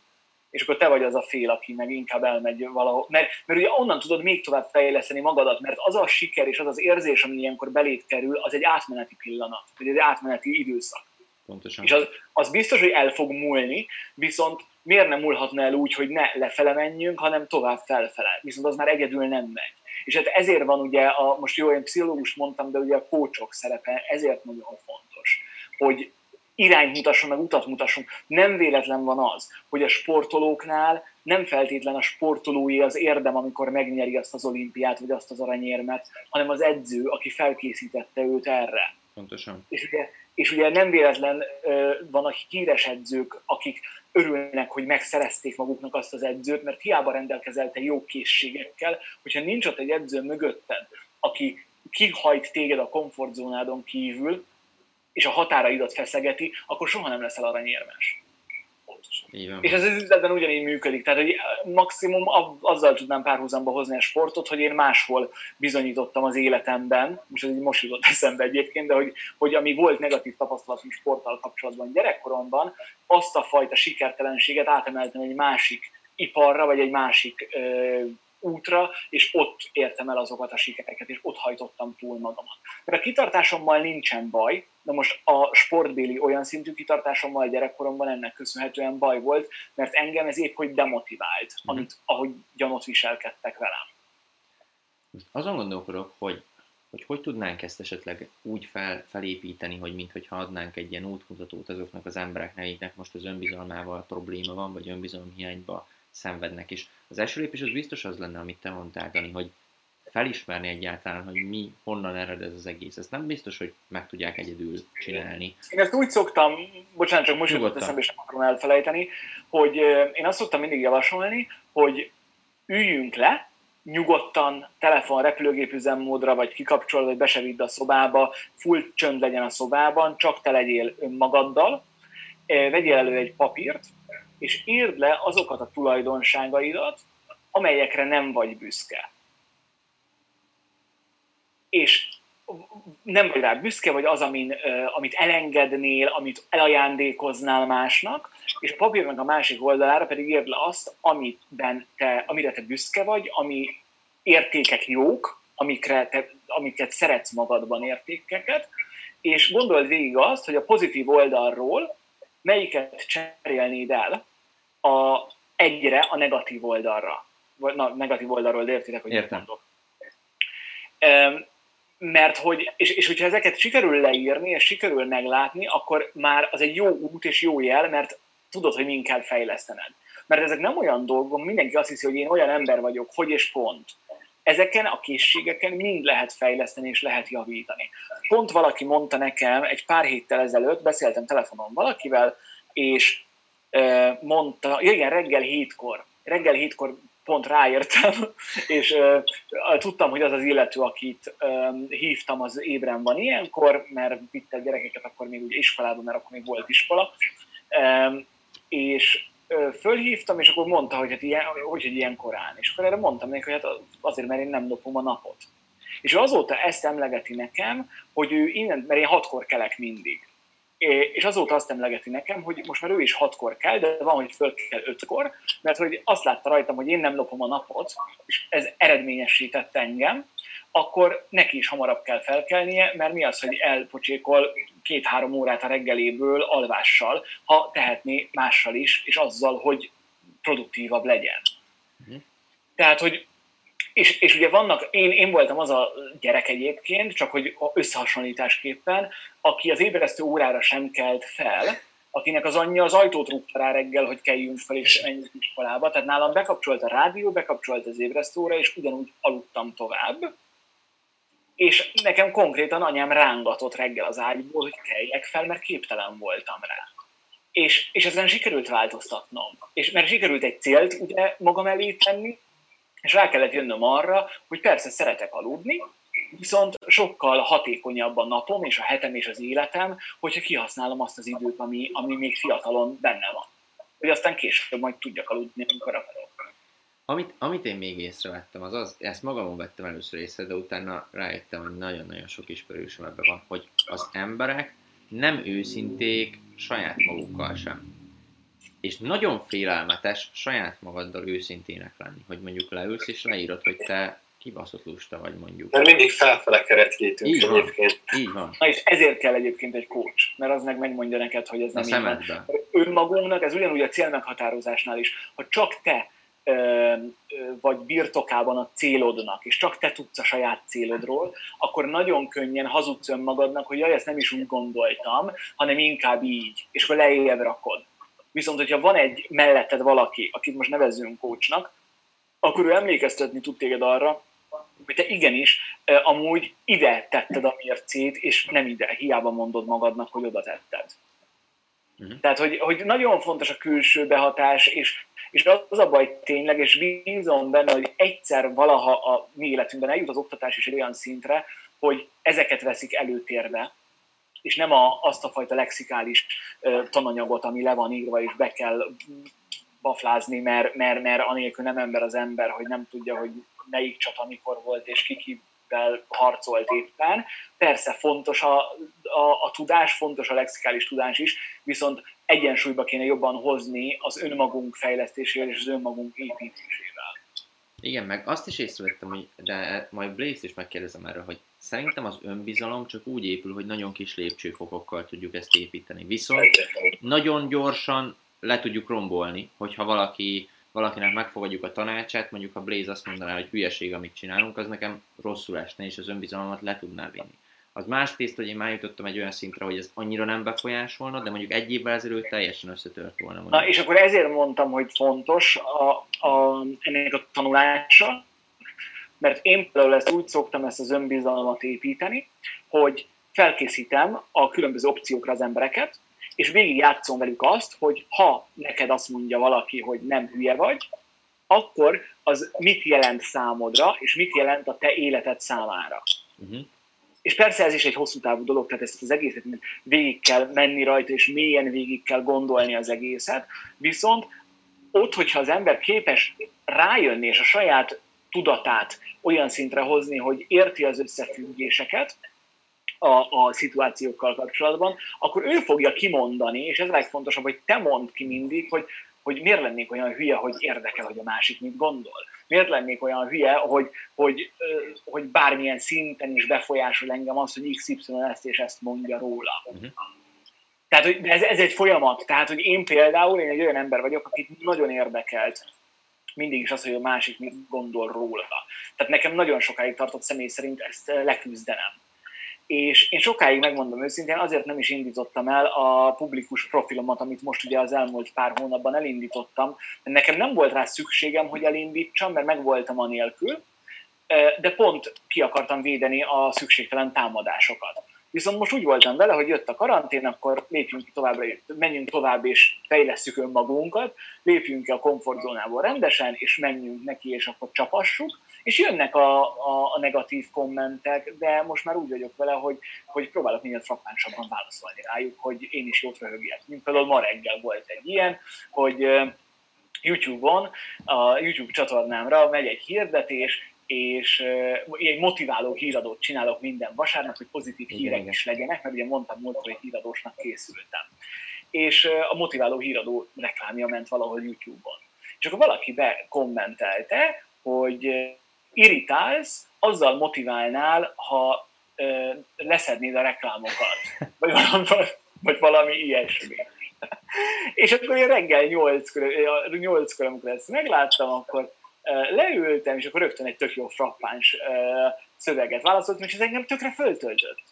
és akkor te vagy az a fél, aki meg inkább elmegy valahol. Mert, mert ugye onnan tudod még tovább fejleszteni magadat, mert az a siker és az az érzés, ami ilyenkor belét kerül, az egy átmeneti pillanat, vagy egy átmeneti időszak. Pontosan. És az, az biztos, hogy el fog múlni, viszont miért nem múlhatna el úgy, hogy ne lefele menjünk, hanem tovább felfele. Viszont az már egyedül nem megy. És hát ezért van ugye, a, most jó, én pszichológus mondtam, de ugye a kócsok szerepe ezért nagyon fontos, hogy irányt mutasson, meg utat mutasson. Nem véletlen van az, hogy a sportolóknál nem feltétlen a sportolói az érdem, amikor megnyeri azt az olimpiát, vagy azt az aranyérmet, hanem az edző, aki felkészítette őt erre. Pontosan. És ugye, és ugye nem véletlen uh, van a híres edzők, akik örülnek, hogy megszerezték maguknak azt az edzőt, mert hiába rendelkezel te jó készségekkel, hogyha nincs ott egy edző mögötted, aki kihajt téged a komfortzónádon kívül, és a határaidat feszegeti, akkor soha nem leszel aranyérmes. És ez az üzletben ugyanígy működik. Tehát, hogy maximum azzal tudnám párhuzamba hozni a sportot, hogy én máshol bizonyítottam az életemben, most ez így most jutott eszembe egyébként, de hogy, hogy ami volt negatív tapasztalatom sporttal kapcsolatban gyerekkoromban, azt a fajta sikertelenséget átemeltem egy másik iparra, vagy egy másik ö, útra, és ott értem el azokat a sikereket, és ott hajtottam túl magamat. Mert a kitartásommal nincsen baj, de most a sportbéli olyan szintű kitartásommal gyerekkoromban ennek köszönhetően baj volt, mert engem ez épp hogy demotivált, Mhm. amit, ahogy gyanot viselkedtek velem. Most azon gondolkodok, hogy hogy hogy tudnánk ezt esetleg úgy fel, felépíteni, hogy mintha adnánk egy ilyen útmutatót azoknak az embereknek, akiknek most az önbizalmával probléma van, vagy önbizalomhiányba szenvednek. És az első lépés az biztos az lenne, amit te mondtál, Dani, hogy felismerni egyáltalán, hogy mi, honnan ered ez az egész. Ezt nem biztos, hogy meg tudják egyedül csinálni. Én ezt úgy szoktam, bocsánat, csak most jutott eszembe, és nem akarom elfelejteni, hogy én azt szoktam mindig javasolni, hogy üljünk le, nyugodtan, telefon repülőgép üzemmódra, vagy kikapcsolod, vagy be vidd a szobába, full csönd legyen a szobában, csak te legyél önmagaddal, vegyél elő egy papírt, és írd le azokat a tulajdonságaidat, amelyekre nem vagy büszke. És nem vagy rá büszke, vagy az, amin, amit elengednél, amit elajándékoznál másnak, és a papír meg a másik oldalára pedig írd le azt, amiben te, amire te büszke vagy, ami értékek jók, amikre te, amiket szeretsz magadban értékeket, és gondold végig azt, hogy a pozitív oldalról melyiket cserélnéd el a, egyre a negatív oldalra. Na, negatív oldalról, de értitek, hogy Értem. mondok. Mert hogy, és, és hogyha ezeket sikerül leírni, és sikerül meglátni, akkor már az egy jó út és jó jel, mert tudod, hogy min kell fejlesztened. Mert ezek nem olyan dolgok, mindenki azt hiszi, hogy én olyan ember vagyok, hogy és pont. Ezeken a készségeken mind lehet fejleszteni és lehet javítani. Pont valaki mondta nekem egy pár héttel ezelőtt, beszéltem telefonon valakivel, és mondta, igen, reggel hétkor, reggel hétkor pont ráértem, (laughs) és uh, tudtam, hogy az az illető, akit um, hívtam, az ébren van ilyenkor, mert vitte a gyerekeket akkor még ugye iskolában, mert akkor még volt iskola, um, és uh, fölhívtam, és akkor mondta, hogy hát ilyen, hogy, hogy ilyen korán. És akkor erre mondtam neki, hogy hát azért, mert én nem lopom a napot. És azóta ezt emlegeti nekem, hogy ő innen, mert én hatkor kelek mindig és azóta azt emlegeti nekem, hogy most már ő is hatkor kell, de van, hogy föl kell ötkor, mert hogy azt látta rajtam, hogy én nem lopom a napot, és ez eredményesített engem, akkor neki is hamarabb kell felkelnie, mert mi az, hogy elpocsékol két-három órát a reggeléből alvással, ha tehetné mással is, és azzal, hogy produktívabb legyen. Uh-huh. Tehát, hogy és, és ugye vannak, én, én voltam az a gyerek egyébként, csak hogy összehasonlításképpen, aki az ébresztő órára sem kelt fel, akinek az anyja az ajtót rúgta rá reggel, hogy kelljünk fel és menjünk iskolába. Tehát nálam bekapcsolt a rádió, bekapcsolt az ébresztő és ugyanúgy aludtam tovább. És nekem konkrétan anyám rángatott reggel az ágyból, hogy kelljek fel, mert képtelen voltam rá. És, és ezen sikerült változtatnom. És mert sikerült egy célt ugye magam elé tenni, és rá kellett jönnöm arra, hogy persze szeretek aludni, viszont sokkal hatékonyabb a napom és a hetem és az életem, hogyha kihasználom azt az időt, ami, ami még fiatalon benne van. Hogy aztán később majd tudjak aludni, amikor akarok. Amit, amit én még észrevettem, az az, ezt magamon vettem először észre, de utána rájöttem, hogy nagyon-nagyon sok ismerősöm ebben van, hogy az emberek nem őszinték saját magukkal sem és nagyon félelmetes saját magaddal őszintének lenni, hogy mondjuk leülsz és leírod, hogy te kibaszott lusta vagy mondjuk. Mert mindig felfele keretkétünk így van, egyébként. Így van. Na és ezért kell egyébként egy coach, mert az meg megmondja neked, hogy ez nem így van. Önmagunknak, ez ugyanúgy a célmeghatározásnál is, ha csak te vagy birtokában a célodnak, és csak te tudsz a saját célodról, akkor nagyon könnyen hazudsz önmagadnak, hogy jaj, ezt nem is úgy gondoltam, hanem inkább így, és akkor lejjebb rakod. Viszont, hogyha van egy melletted valaki, akit most nevezzünk coachnak, akkor ő emlékeztetni tud téged arra, hogy te igenis amúgy ide tetted a mércét, és nem ide, hiába mondod magadnak, hogy oda tetted. Uh-huh. Tehát, hogy, hogy nagyon fontos a külső behatás, és, és az a baj tényleg, és bízom benne, hogy egyszer valaha a mi életünkben eljut az oktatás is egy olyan szintre, hogy ezeket veszik előtérbe, és nem a, azt a fajta lexikális uh, tananyagot, ami le van írva, és be kell baflázni, mert, mert, mert anélkül nem ember az ember, hogy nem tudja, hogy melyik csata mikor volt, és kikivel harcolt éppen. Persze fontos a, a, a tudás, fontos a lexikális tudás is, viszont egyensúlyba kéne jobban hozni az önmagunk fejlesztésével és az önmagunk építésével. Igen, meg azt is észrevettem, hogy de majd Blaze is megkérdezem erről, hogy szerintem az önbizalom csak úgy épül, hogy nagyon kis lépcsőfokokkal tudjuk ezt építeni. Viszont nagyon gyorsan le tudjuk rombolni, hogyha valaki, valakinek megfogadjuk a tanácsát, mondjuk a Blaze azt mondaná, hogy hülyeség, amit csinálunk, az nekem rosszul esne, és az önbizalomat le tudná vinni. Az más tészt, hogy én már jutottam egy olyan szintre, hogy ez annyira nem befolyásolna, de mondjuk egy évvel ezelőtt teljesen összetört volna. Mondjuk. Na, és akkor ezért mondtam, hogy fontos a, a, ennek a tanulása, mert én például ezt úgy szoktam ezt az önbizalmat építeni, hogy felkészítem a különböző opciókra az embereket, és végig játszom velük azt, hogy ha neked azt mondja valaki, hogy nem hülye vagy, akkor az mit jelent számodra, és mit jelent a te életed számára. Uh-huh. És persze ez is egy hosszú távú dolog, tehát ezt az egészet végig kell menni rajta, és mélyen végig kell gondolni az egészet, viszont ott, hogyha az ember képes rájönni, és a saját tudatát olyan szintre hozni, hogy érti az összefüggéseket, a, a szituációkkal kapcsolatban, akkor ő fogja kimondani, és ez a legfontosabb, hogy te mondd ki mindig, hogy, hogy miért lennék olyan hülye, hogy érdekel, hogy a másik mit gondol. Miért lennék olyan hülye, hogy, hogy, hogy bármilyen szinten is befolyásol engem az, hogy XY ezt és ezt mondja róla. Uh-huh. Tehát hogy ez, ez egy folyamat. Tehát, hogy én például, én egy olyan ember vagyok, akit nagyon érdekelt mindig is az, hogy a másik mit gondol róla. Tehát nekem nagyon sokáig tartott személy szerint ezt leküzdenem és én sokáig megmondom őszintén, azért nem is indítottam el a publikus profilomat, amit most ugye az elmúlt pár hónapban elindítottam, mert nekem nem volt rá szükségem, hogy elindítsam, mert megvoltam a nélkül, de pont ki akartam védeni a szükségtelen támadásokat. Viszont most úgy voltam vele, hogy jött a karantén, akkor lépjünk továbbra, menjünk tovább és fejlesszük önmagunkat, lépjünk ki a komfortzónából rendesen, és menjünk neki, és akkor csapassuk, és jönnek a, a, a negatív kommentek, de most már úgy vagyok vele, hogy, hogy próbálok minél frappánsabban válaszolni rájuk, hogy én is jót röhögjek. Mint például ma reggel volt egy ilyen, hogy YouTube-on, a YouTube csatornámra megy egy hirdetés, és egy motiváló híradót csinálok minden vasárnap, hogy pozitív hírek is legyenek, mert ugye mondtam múlt, hogy híradósnak készültem. És a motiváló híradó reklámja ment valahol YouTube-on. És akkor valaki bekommentelte, hogy irritálsz, azzal motiválnál, ha ö, leszednéd a reklámokat, (laughs) vagy valami, vagy valami ilyesmi. (laughs) És akkor én reggel 8 kor, amikor ezt megláttam, akkor leültem, és akkor rögtön egy tök jó frappáns szöveget válaszoltam, és ez engem tökre föltöltött.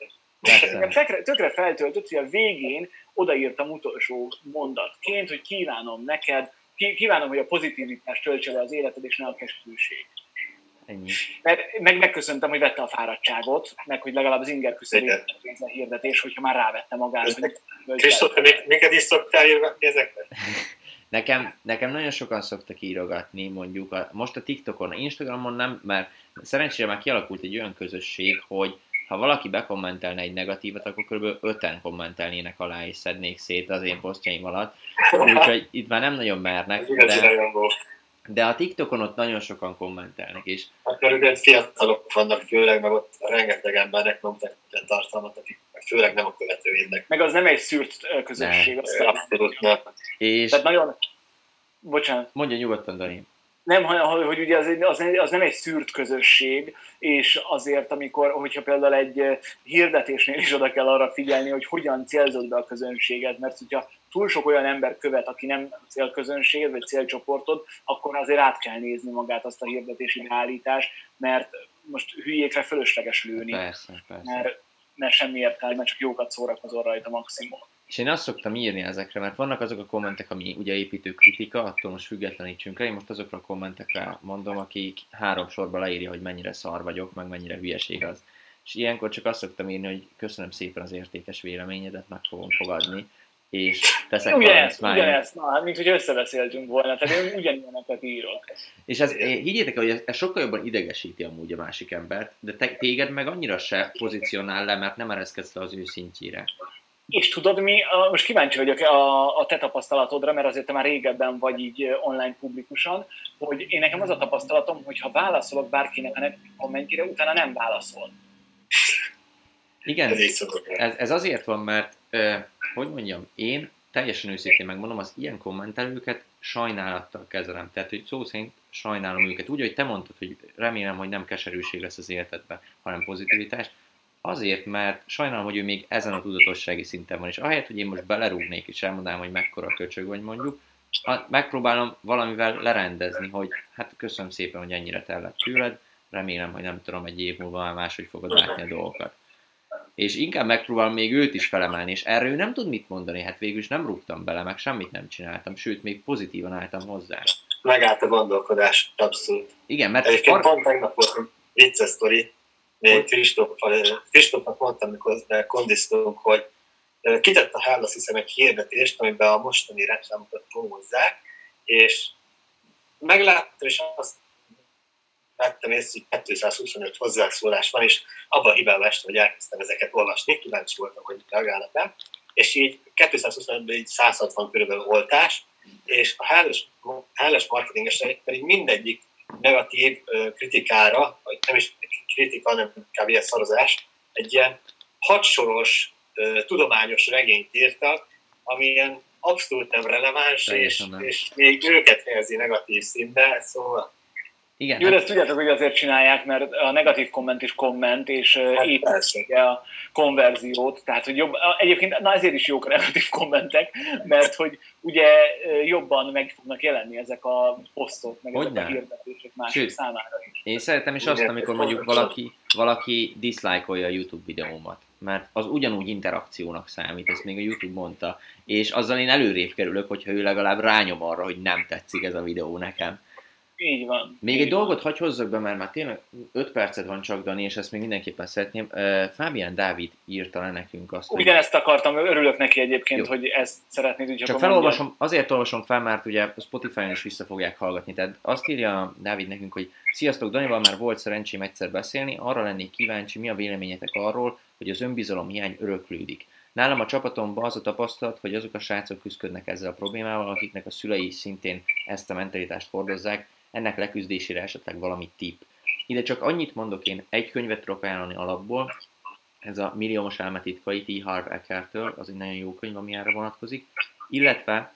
Engem tökre, tökre feltöltött, hogy a végén odaírtam utolsó mondatként, hogy kívánom neked, kívánom, hogy a pozitivitást töltse le az életed, és ne a keserűség. Ennyi. Mert meg megköszöntem, hogy vette a fáradtságot, meg hogy legalább az inger küszöbét a hirdetés, hogyha már rávette magát. Kristóf, miket is szoktál írgatni ezekre? Nekem, nekem nagyon sokan szoktak írogatni, mondjuk a, most a TikTokon, a Instagramon nem, mert szerencsére már kialakult egy olyan közösség, hogy ha valaki bekommentelne egy negatívat, akkor kb. öten kommentelnének alá, és szednék szét az én posztjaim alatt. Úgyhogy itt már nem nagyon mernek. De, de a TikTokon ott nagyon sokan kommentelnek is. Hát ugye fiatalok vannak főleg, meg ott rengeteg embernek nyomtak a tartalmat, akik főleg nem a követőidnek. Meg az nem egy szűrt közösség. Nem, aztán. abszolút nem. És... Tehát nagyon... Bocsánat. Mondja nyugodtan, Dani. Nem, hogy, hogy ugye az, az, az nem egy szűrt közösség, és azért, amikor, hogyha például egy hirdetésnél is oda kell arra figyelni, hogy hogyan célzod be a közönséget, mert hogyha túl sok olyan ember követ, aki nem célközönséged vagy célcsoportod, akkor azért át kell nézni magát azt a hirdetési beállítást, mert most hülyékre fölösleges lőni. Persze, persze. Mert, mert semmi értelme, csak jókat szórakozol rajta maximum. És én azt szoktam írni ezekre, mert vannak azok a kommentek, ami ugye építő kritika, attól most függetlenítsünk el, én most azokra a kommentekre mondom, akik három sorba leírja, hogy mennyire szar vagyok, meg mennyire hülyeség az. És ilyenkor csak azt szoktam írni, hogy köszönöm szépen az értékes véleményedet, meg fogom fogadni, és teszek ugyanezt, ugyanezt, na, hát, mint hogy összebeszéltünk volna, tehát én ugyanilyeneket írok. És ez, higgyétek el, hogy ez sokkal jobban idegesíti amúgy a másik embert, de te, téged meg annyira se pozícionál le, mert nem ereszkedsz le az ő szintjére. És tudod mi, most kíváncsi vagyok a, a te tapasztalatodra, mert azért te már régebben vagy így online publikusan, hogy én nekem az a tapasztalatom, hogy ha válaszolok bárkinek a kommentjére, utána nem válaszol. Igen, ez, ez azért van, mert hogy mondjam, én teljesen őszintén megmondom, az ilyen kommentelőket sajnálattal kezelem. Tehát, hogy szó szerint sajnálom őket. Úgy, hogy te mondtad, hogy remélem, hogy nem keserűség lesz az életedben, hanem pozitivitás. Azért, mert sajnálom, hogy ő még ezen a tudatossági szinten van, és ahelyett, hogy én most belerúgnék és elmondanám, hogy mekkora köcsög vagy mondjuk, megpróbálom valamivel lerendezni, hogy hát köszönöm szépen, hogy ennyire tellett tőled, remélem, hogy nem tudom, egy év múlva már máshogy fogod látni a dolgokat és inkább megpróbálom még őt is felemelni, és erről ő nem tud mit mondani, hát végül is nem rúgtam bele, meg semmit nem csináltam, sőt, még pozitívan álltam hozzá. Megállt a gondolkodás, abszolút. Igen, mert... Egyébként ar- pont tegnap volt egy vicces sztori, Kristófnak mondtam, amikor kondisztunk, hogy kitett a azt hiszem, egy hirdetést, amiben a mostani reklámokat promózzák, és megláttam, és azt vettem észre, hogy 225 hozzászólás van, és abban hibám este, hogy elkezdtem ezeket olvasni, kíváncsi voltam, hogy reagálnak rá, és így 225-ből így 160 körülbelül voltás, és a hálás, hálás marketingesek pedig mindegyik negatív kritikára, vagy nem is kritika, hanem kb. ilyen szarozás, egy ilyen hatsoros ö, tudományos regényt írtak, amilyen abszolút nem releváns, és, nem. és még őket helyezi negatív színbe, szóval Igen, Jó, de hát, ezt tudjátok, hogy azért csinálják, mert a negatív komment is komment, és Hát építi persze. a konverziót, tehát hogy jobb, egyébként na ezért is jók a negatív kommentek, mert hogy ugye jobban meg fognak jelenni ezek a posztok, meg ezek Hogyne? a hirdetések mások Sőt. számára is. Én szeretem is azt, amikor mondjuk valaki, valaki diszlájkolja a YouTube videómat, mert az ugyanúgy interakciónak számít, ezt még a YouTube mondta, és azzal én előrébb kerülök, hogyha ő legalább rányom arra, hogy nem tetszik ez a videó nekem. Így van. Még így egy van. dolgot hagy hozzak be, mert már tényleg 5 percet van csak, Dani, és ezt még mindenképpen szeretném. Fábián Dávid írta le nekünk azt, hogy Ugyanezt akartam, örülök neki egyébként, Jó. hogy ezt szeretnéd, úgyhogy Csak felolvasom, azért olvasom fel, mert ugye a Spotify-on is vissza fogják hallgatni. Tehát azt írja Dávid nekünk, hogy Sziasztok, Danival már volt szerencsém egyszer beszélni, arra lennék kíváncsi, mi a véleményetek arról, hogy az önbizalom hiány öröklődik. Nálam a csapatomban az a tapasztalat, hogy azok a srácok küzdködnek ezzel a problémával, akiknek a szülei szintén ezt a mentalitást hordozzák, ennek leküzdésére esetleg valami tipp. Ide csak annyit mondok én, egy könyvet tudok ajánlani alapból, ez a Milliómos elme titkai T. Harv Eckertől, az egy nagyon jó könyv, ami erre vonatkozik, illetve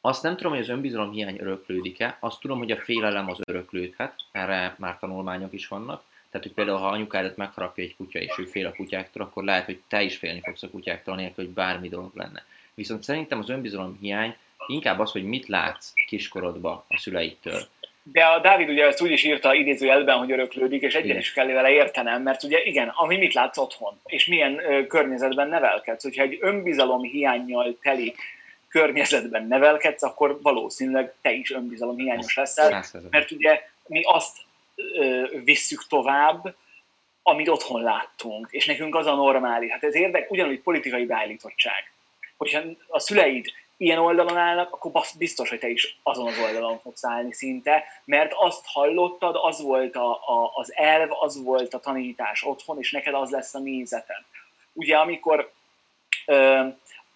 azt nem tudom, hogy az önbizalom hiány öröklődik-e, azt tudom, hogy a félelem az öröklődhet, erre már tanulmányok is vannak, tehát, hogy például, ha anyukádat megharapja egy kutya, és ő fél a kutyáktól, akkor lehet, hogy te is félni fogsz a kutyáktól, nélkül, hogy bármi dolog lenne. Viszont szerintem az önbizalom hiány inkább az, hogy mit látsz kiskorodba a szüleitől. De a Dávid ugye ezt úgy is írta idézőjelben, hogy öröklődik, és egyet is kell vele értenem, mert ugye igen, ami mit látsz otthon, és milyen ö, környezetben nevelkedsz. Hogyha egy önbizalom hiányjal teli környezetben nevelkedsz, akkor valószínűleg te is önbizalom hiányos leszel, mert ugye mi azt ö, visszük tovább, amit otthon láttunk, és nekünk az a normális. Hát ez érdek, ugyanúgy politikai beállítottság. Hogyha a szüleid ilyen oldalon állnak, akkor biztos, hogy te is azon az oldalon fogsz állni szinte, mert azt hallottad, az volt a, a, az elv, az volt a tanítás otthon, és neked az lesz a nézeted. Ugye amikor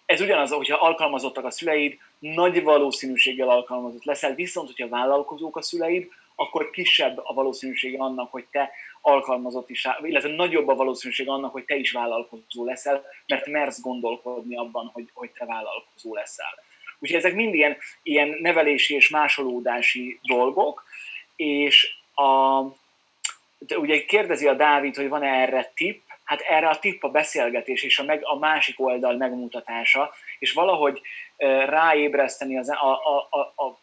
ez ugyanaz, hogyha alkalmazottak a szüleid, nagy valószínűséggel alkalmazott leszel, viszont hogyha vállalkozók a szüleid, akkor kisebb a valószínűsége annak, hogy te alkalmazott is, illetve nagyobb a valószínűség annak, hogy te is vállalkozó leszel, mert mersz gondolkodni abban, hogy, hogy te vállalkozó leszel. Úgyhogy ezek mind ilyen, ilyen nevelési és másolódási dolgok, és a, ugye kérdezi a Dávid, hogy van-e erre tipp, hát erre a tipp a beszélgetés és a, meg, a másik oldal megmutatása, és valahogy ráébreszteni az, a, a, a, a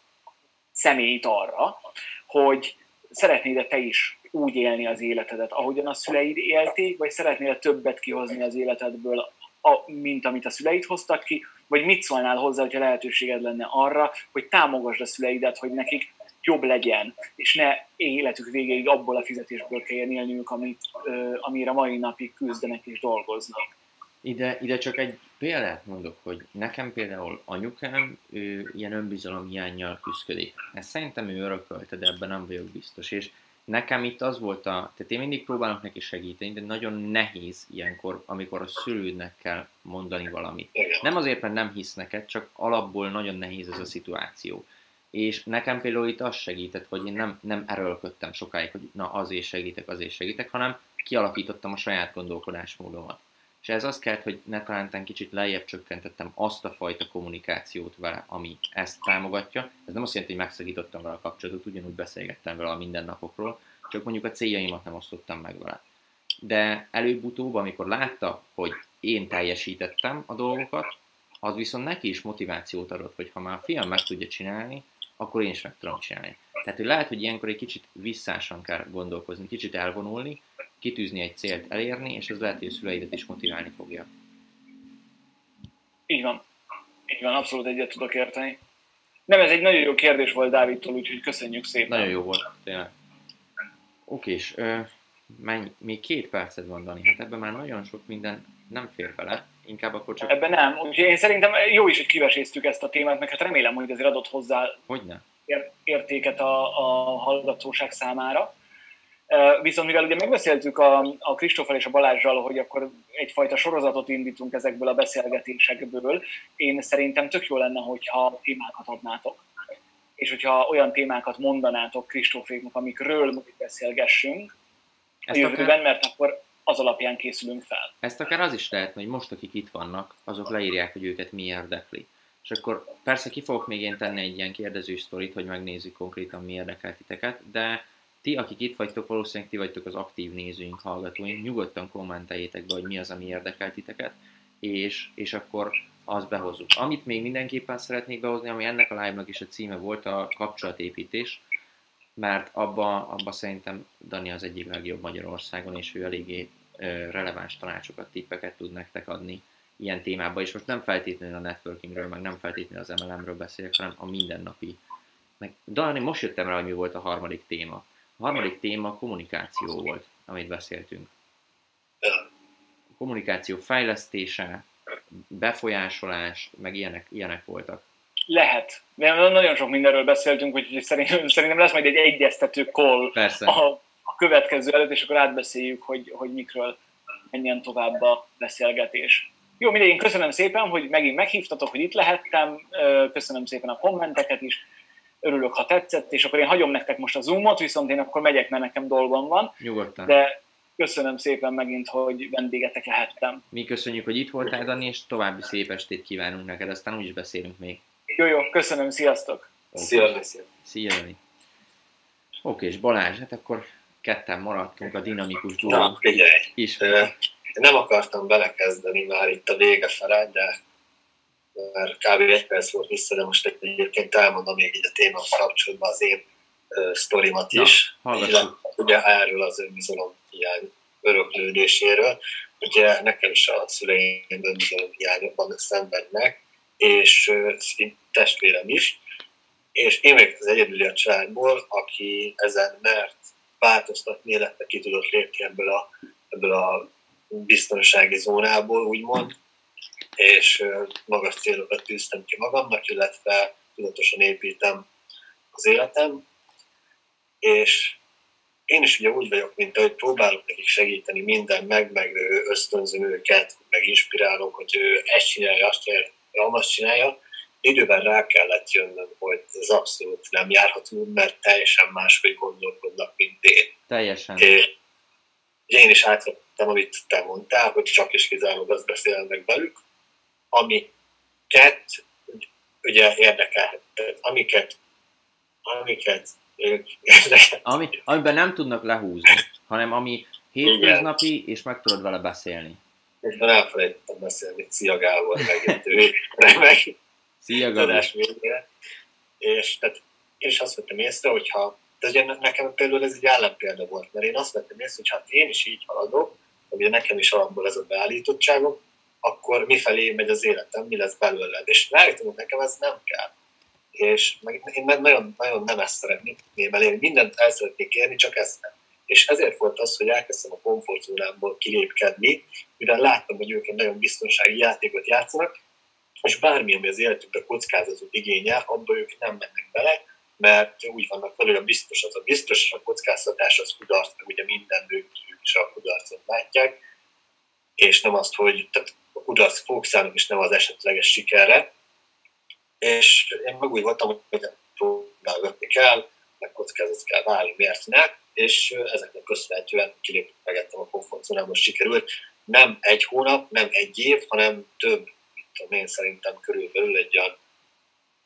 személyt arra, hogy szeretnéd-e te is úgy élni az életedet, ahogyan a szüleid élték, vagy szeretnél többet kihozni az életedből, a, mint amit a szüleid hoztak ki, vagy mit szólnál hozzá, hogyha lehetőséged lenne arra, hogy támogasd a szüleidet, hogy nekik jobb legyen, és ne életük végéig abból a fizetésből kelljen élniük, amit, amire mai napig küzdenek és dolgoznak. Ide, ide csak egy példát mondok, hogy nekem például anyukám ő ilyen önbizalom hiányjal küzdik. Ezt szerintem ő örökölte, de ebben nem vagyok biztos. És nekem itt az volt a, tehát én mindig próbálok neki segíteni, de nagyon nehéz ilyenkor, amikor a szülődnek kell mondani valamit. Nem azért, mert nem hisz neked, csak alapból nagyon nehéz ez a szituáció. És nekem például itt az segített, hogy én nem, nem erőlködtem sokáig, hogy na azért segítek, azért segítek, hanem kialakítottam a saját gondolkodásmódomat. És ez azt kellett, hogy ne talántán kicsit lejjebb csökkentettem azt a fajta kommunikációt vele, ami ezt támogatja. Ez nem azt jelenti, hogy megszakítottam vele a kapcsolatot, ugyanúgy beszélgettem vele a mindennapokról, csak mondjuk a céljaimat nem osztottam meg vele. De előbb-utóbb, amikor látta, hogy én teljesítettem a dolgokat, az viszont neki is motivációt adott, hogy ha már a fiam meg tudja csinálni, akkor én is meg tudom csinálni. Tehát, hogy lehet, hogy ilyenkor egy kicsit visszásan kell gondolkozni, kicsit elvonulni, kitűzni egy célt elérni, és ez lehet, hogy a szüleidet is motiválni fogja. Így van. Így van, abszolút egyet tudok érteni. Nem, ez egy nagyon jó kérdés volt Dávidtól, úgyhogy köszönjük szépen. Nagyon jó volt, tényleg. Oké, és menj, még két perced van, Dani, hát ebben már nagyon sok minden nem fér bele, inkább akkor csak, Ebben nem. Úgyhogy én szerintem jó is, hogy kiveséztük ezt a témát, meg hát remélem, hogy azért adott hozzá hogy ne? ér- értéket a, a hallgatóság számára. Viszont mivel ugye megbeszéltük a, a Kristóffal és a Balázsral, hogy akkor egyfajta sorozatot indítunk ezekből a beszélgetésekből, én szerintem tök jó lenne, hogyha témákat adnátok. És hogyha olyan témákat mondanátok Kristóféknak, amikről mondjuk beszélgessünk a Ezt jövőben, akár, mert akkor az alapján készülünk fel. Ezt akár az is lehet, hogy most, akik itt vannak, azok leírják, hogy őket mi érdekli. És akkor persze ki fogok még én tenni egy ilyen kérdező sztorit, hogy megnézzük konkrétan mi érdekel titeket, de ti, akik itt vagytok, valószínűleg ti vagytok az aktív nézőink, hallgatóink, nyugodtan kommenteljétek be, hogy mi az, ami érdekel titeket, és, és akkor azt behozzuk. Amit még mindenképpen szeretnék behozni, ami ennek a live-nak is a címe volt, a kapcsolatépítés, mert abba, abba szerintem Dani az egyik legjobb Magyarországon, és ő eléggé releváns tanácsokat, tippeket tud nektek adni ilyen témában, és most nem feltétlenül a networkingről, meg nem feltétlenül az MLM-ről beszélek, hanem a mindennapi. Meg, Dani, most jöttem rá, hogy mi volt a harmadik téma. A harmadik téma a kommunikáció volt, amit beszéltünk. A kommunikáció fejlesztése, befolyásolás, meg ilyenek, ilyenek voltak. Lehet. De nagyon sok mindenről beszéltünk, úgyhogy szerintem, szerintem lesz majd egy egyeztető call Persze. a, a következő előtt, és akkor átbeszéljük, hogy, hogy mikről menjen tovább a beszélgetés. Jó, mindegy, én köszönöm szépen, hogy megint meghívtatok, hogy itt lehettem, köszönöm szépen a kommenteket is, örülök, ha tetszett, és akkor én hagyom nektek most a Zoomot, viszont én akkor megyek, mert nekem dolgom van. Nyugodtan. De köszönöm szépen megint, hogy vendégetek lehettem. Mi köszönjük, hogy itt voltál, Dani, és további szép estét kívánunk neked, aztán úgyis beszélünk még. Jó, jó, köszönöm, sziasztok! Szia, szia. Szia, Dani. Oké, és Balázs, hát akkor ketten maradtunk a dinamikus Na, duó figyelj. is. Nem akartam belekezdeni már itt a vége fele, de mert kb. egy perc volt vissza, de most egyébként elmondom még így a témához kapcsolatban az én ö, sztorimat is. hallgassuk. Illetve Ugye erről az önbizalom hiány öröklődéséről. Ugye nekem is a szüleim önbizalom hiányokban szenvednek, és szint testvérem is, és én vagyok az egyedüli a családból, aki ezen mert változtatni, illetve ki tudott lépni ebből a, ebből a biztonsági zónából, úgymond, és magas célokat tűztem ki magamnak, illetve tudatosan építem az életem, és én is ugye úgy vagyok, mint ahogy próbálok nekik segíteni minden meg, meg ösztönzöm őket, meg inspirálom, hogy ő ezt csinálja, azt csinálja, azt csinálja. Időben rá kellett jönnöm, hogy ez abszolút nem járható, mert teljesen máshogy gondolkodnak, mint én. Teljesen. És én is átvettem, amit te mondtál, hogy csak és kizárólag azt beszélnek velük, amiket ugye érdekel, amiket, amiket érdekel. Ami, amiben nem tudnak lehúzni, hanem ami hétköznapi, és meg tudod vele beszélni. Éppen elfelejtettem beszélni, Szia Gábor megint ő remek Szia, végére. És tehát én is azt vettem észre, hogyha, de ugye nekem például ez egy ellenpélda volt, mert én azt vettem észre, hogy hát én is így haladok, ugye nekem is alapból ez a beállítottságom, akkor mifelé megy az életem, mi lesz belőled. És rájöttem, hogy nekem ez nem kell. És meg nagyon, nagyon nem ezt szeretném elérni, mindent el szeretnék érni, csak ezt nem. És ezért volt az, hogy elkezdtem a komfortzónámból kilépkedni, mivel láttam, hogy ők egy nagyon biztonsági játékot játszanak, és bármi, ami az életükben kockázatot igényel, abba ők nem mennek bele, mert úgy vannak vele, hogy a biztos az a biztos, és a kockáztatás az kudarc, ugye minden ők is a kudarcot látják, és nem azt, hogy tehát a kudarc fókuszálnak, és nem az esetleges sikerre. És én meg úgy voltam, hogy próbálgatni kell, meg kockázat kell válni, miért ne, és ezeknek köszönhetően kilépni megettem a komfortzónából, sikerült. Nem egy hónap, nem egy év, hanem több, mit tudom én szerintem körülbelül egy olyan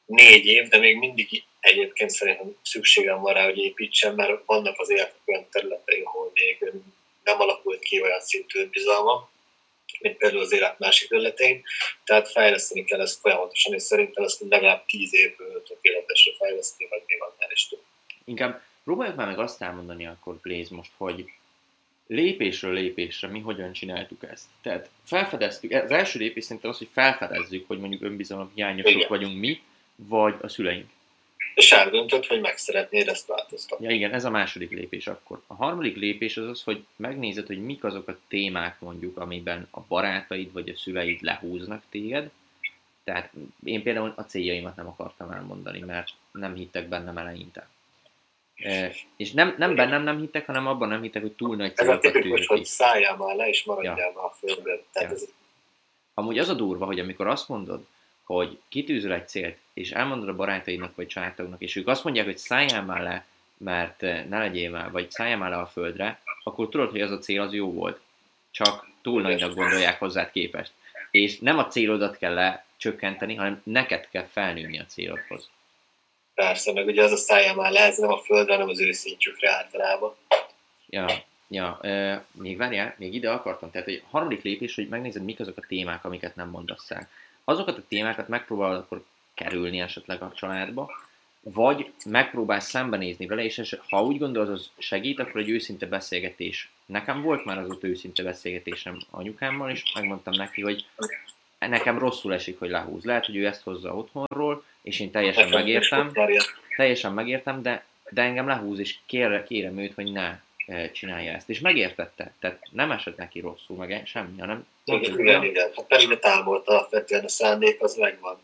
négy év, de még mindig egyébként szerintem szükségem van rá, hogy építsem, mert vannak az életek olyan területei, ahol még nem alakult ki olyan szintű bizalmam, mint például az élet másik területein, tehát fejleszteni kell ezt folyamatosan, és szerintem ezt legalább tíz év tökéletesre fejleszteni, vagy még annál is több. Inkább próbáljuk már meg azt elmondani akkor, Blaze, most, hogy lépésről lépésre mi hogyan csináltuk ezt. Tehát felfedeztük, az első lépés szerintem az, hogy felfedezzük, hogy mondjuk önbizalom hiányosok Igen. vagyunk mi, vagy a szüleink. És eldöntött, hogy meg szeretnéd ezt változtatni. Ja igen, ez a második lépés akkor. A harmadik lépés az az, hogy megnézed, hogy mik azok a témák mondjuk, amiben a barátaid vagy a szüleid lehúznak téged. Tehát én például a céljaimat nem akartam elmondani, mert nem hittek bennem eleinte. E, és nem, nem bennem nem hittek, hanem abban nem hittek, hogy túl nagy Ez a célokat tipikus, hogy szálljál már le, és maradjál Ja. már a földön. Tehát Ja. ez Amúgy az a durva, hogy amikor azt mondod, hogy kitűzöl egy célt, és elmondod a barátaidnak vagy családtagnak, és ők azt mondják, hogy szálljál már le, mert eh, ne legyél már, vagy szálljál már le a földre, akkor tudod, hogy az a cél az jó volt. csak túl nagynak gondolják hozzád képest. És nem a célodat kell lecsökkenteni, hanem neked kell felnőni a célodhoz. Persze, meg ugye az a szája már lehet, nem a földre, hanem az őszintjükre általában. Ja, ja, e, még várjál, még ide akartam. Tehát egy harmadik lépés, hogy megnézed, mik azok a témák, amiket nem mondasz el. Azokat a témákat megpróbálod akkor kerülni esetleg a családba, vagy megpróbálsz szembenézni vele, és ha úgy gondolod, az segít, akkor egy őszinte beszélgetés. Nekem volt már az ott őszinte beszélgetésem anyukámmal, és megmondtam neki, hogy nekem rosszul esik, hogy lehúz. Lehet, hogy ő ezt hozza otthonról, és én teljesen megértem, teljesen megértem, de, de engem lehúz, és kérem, kérem őt, hogy ne e, csinálja ezt. És megértette, tehát nem esett neki rosszul, meg semmi, hanem... Igen, igen, igen. Hát pedig támogatta alapvetően a szándék, az megvan.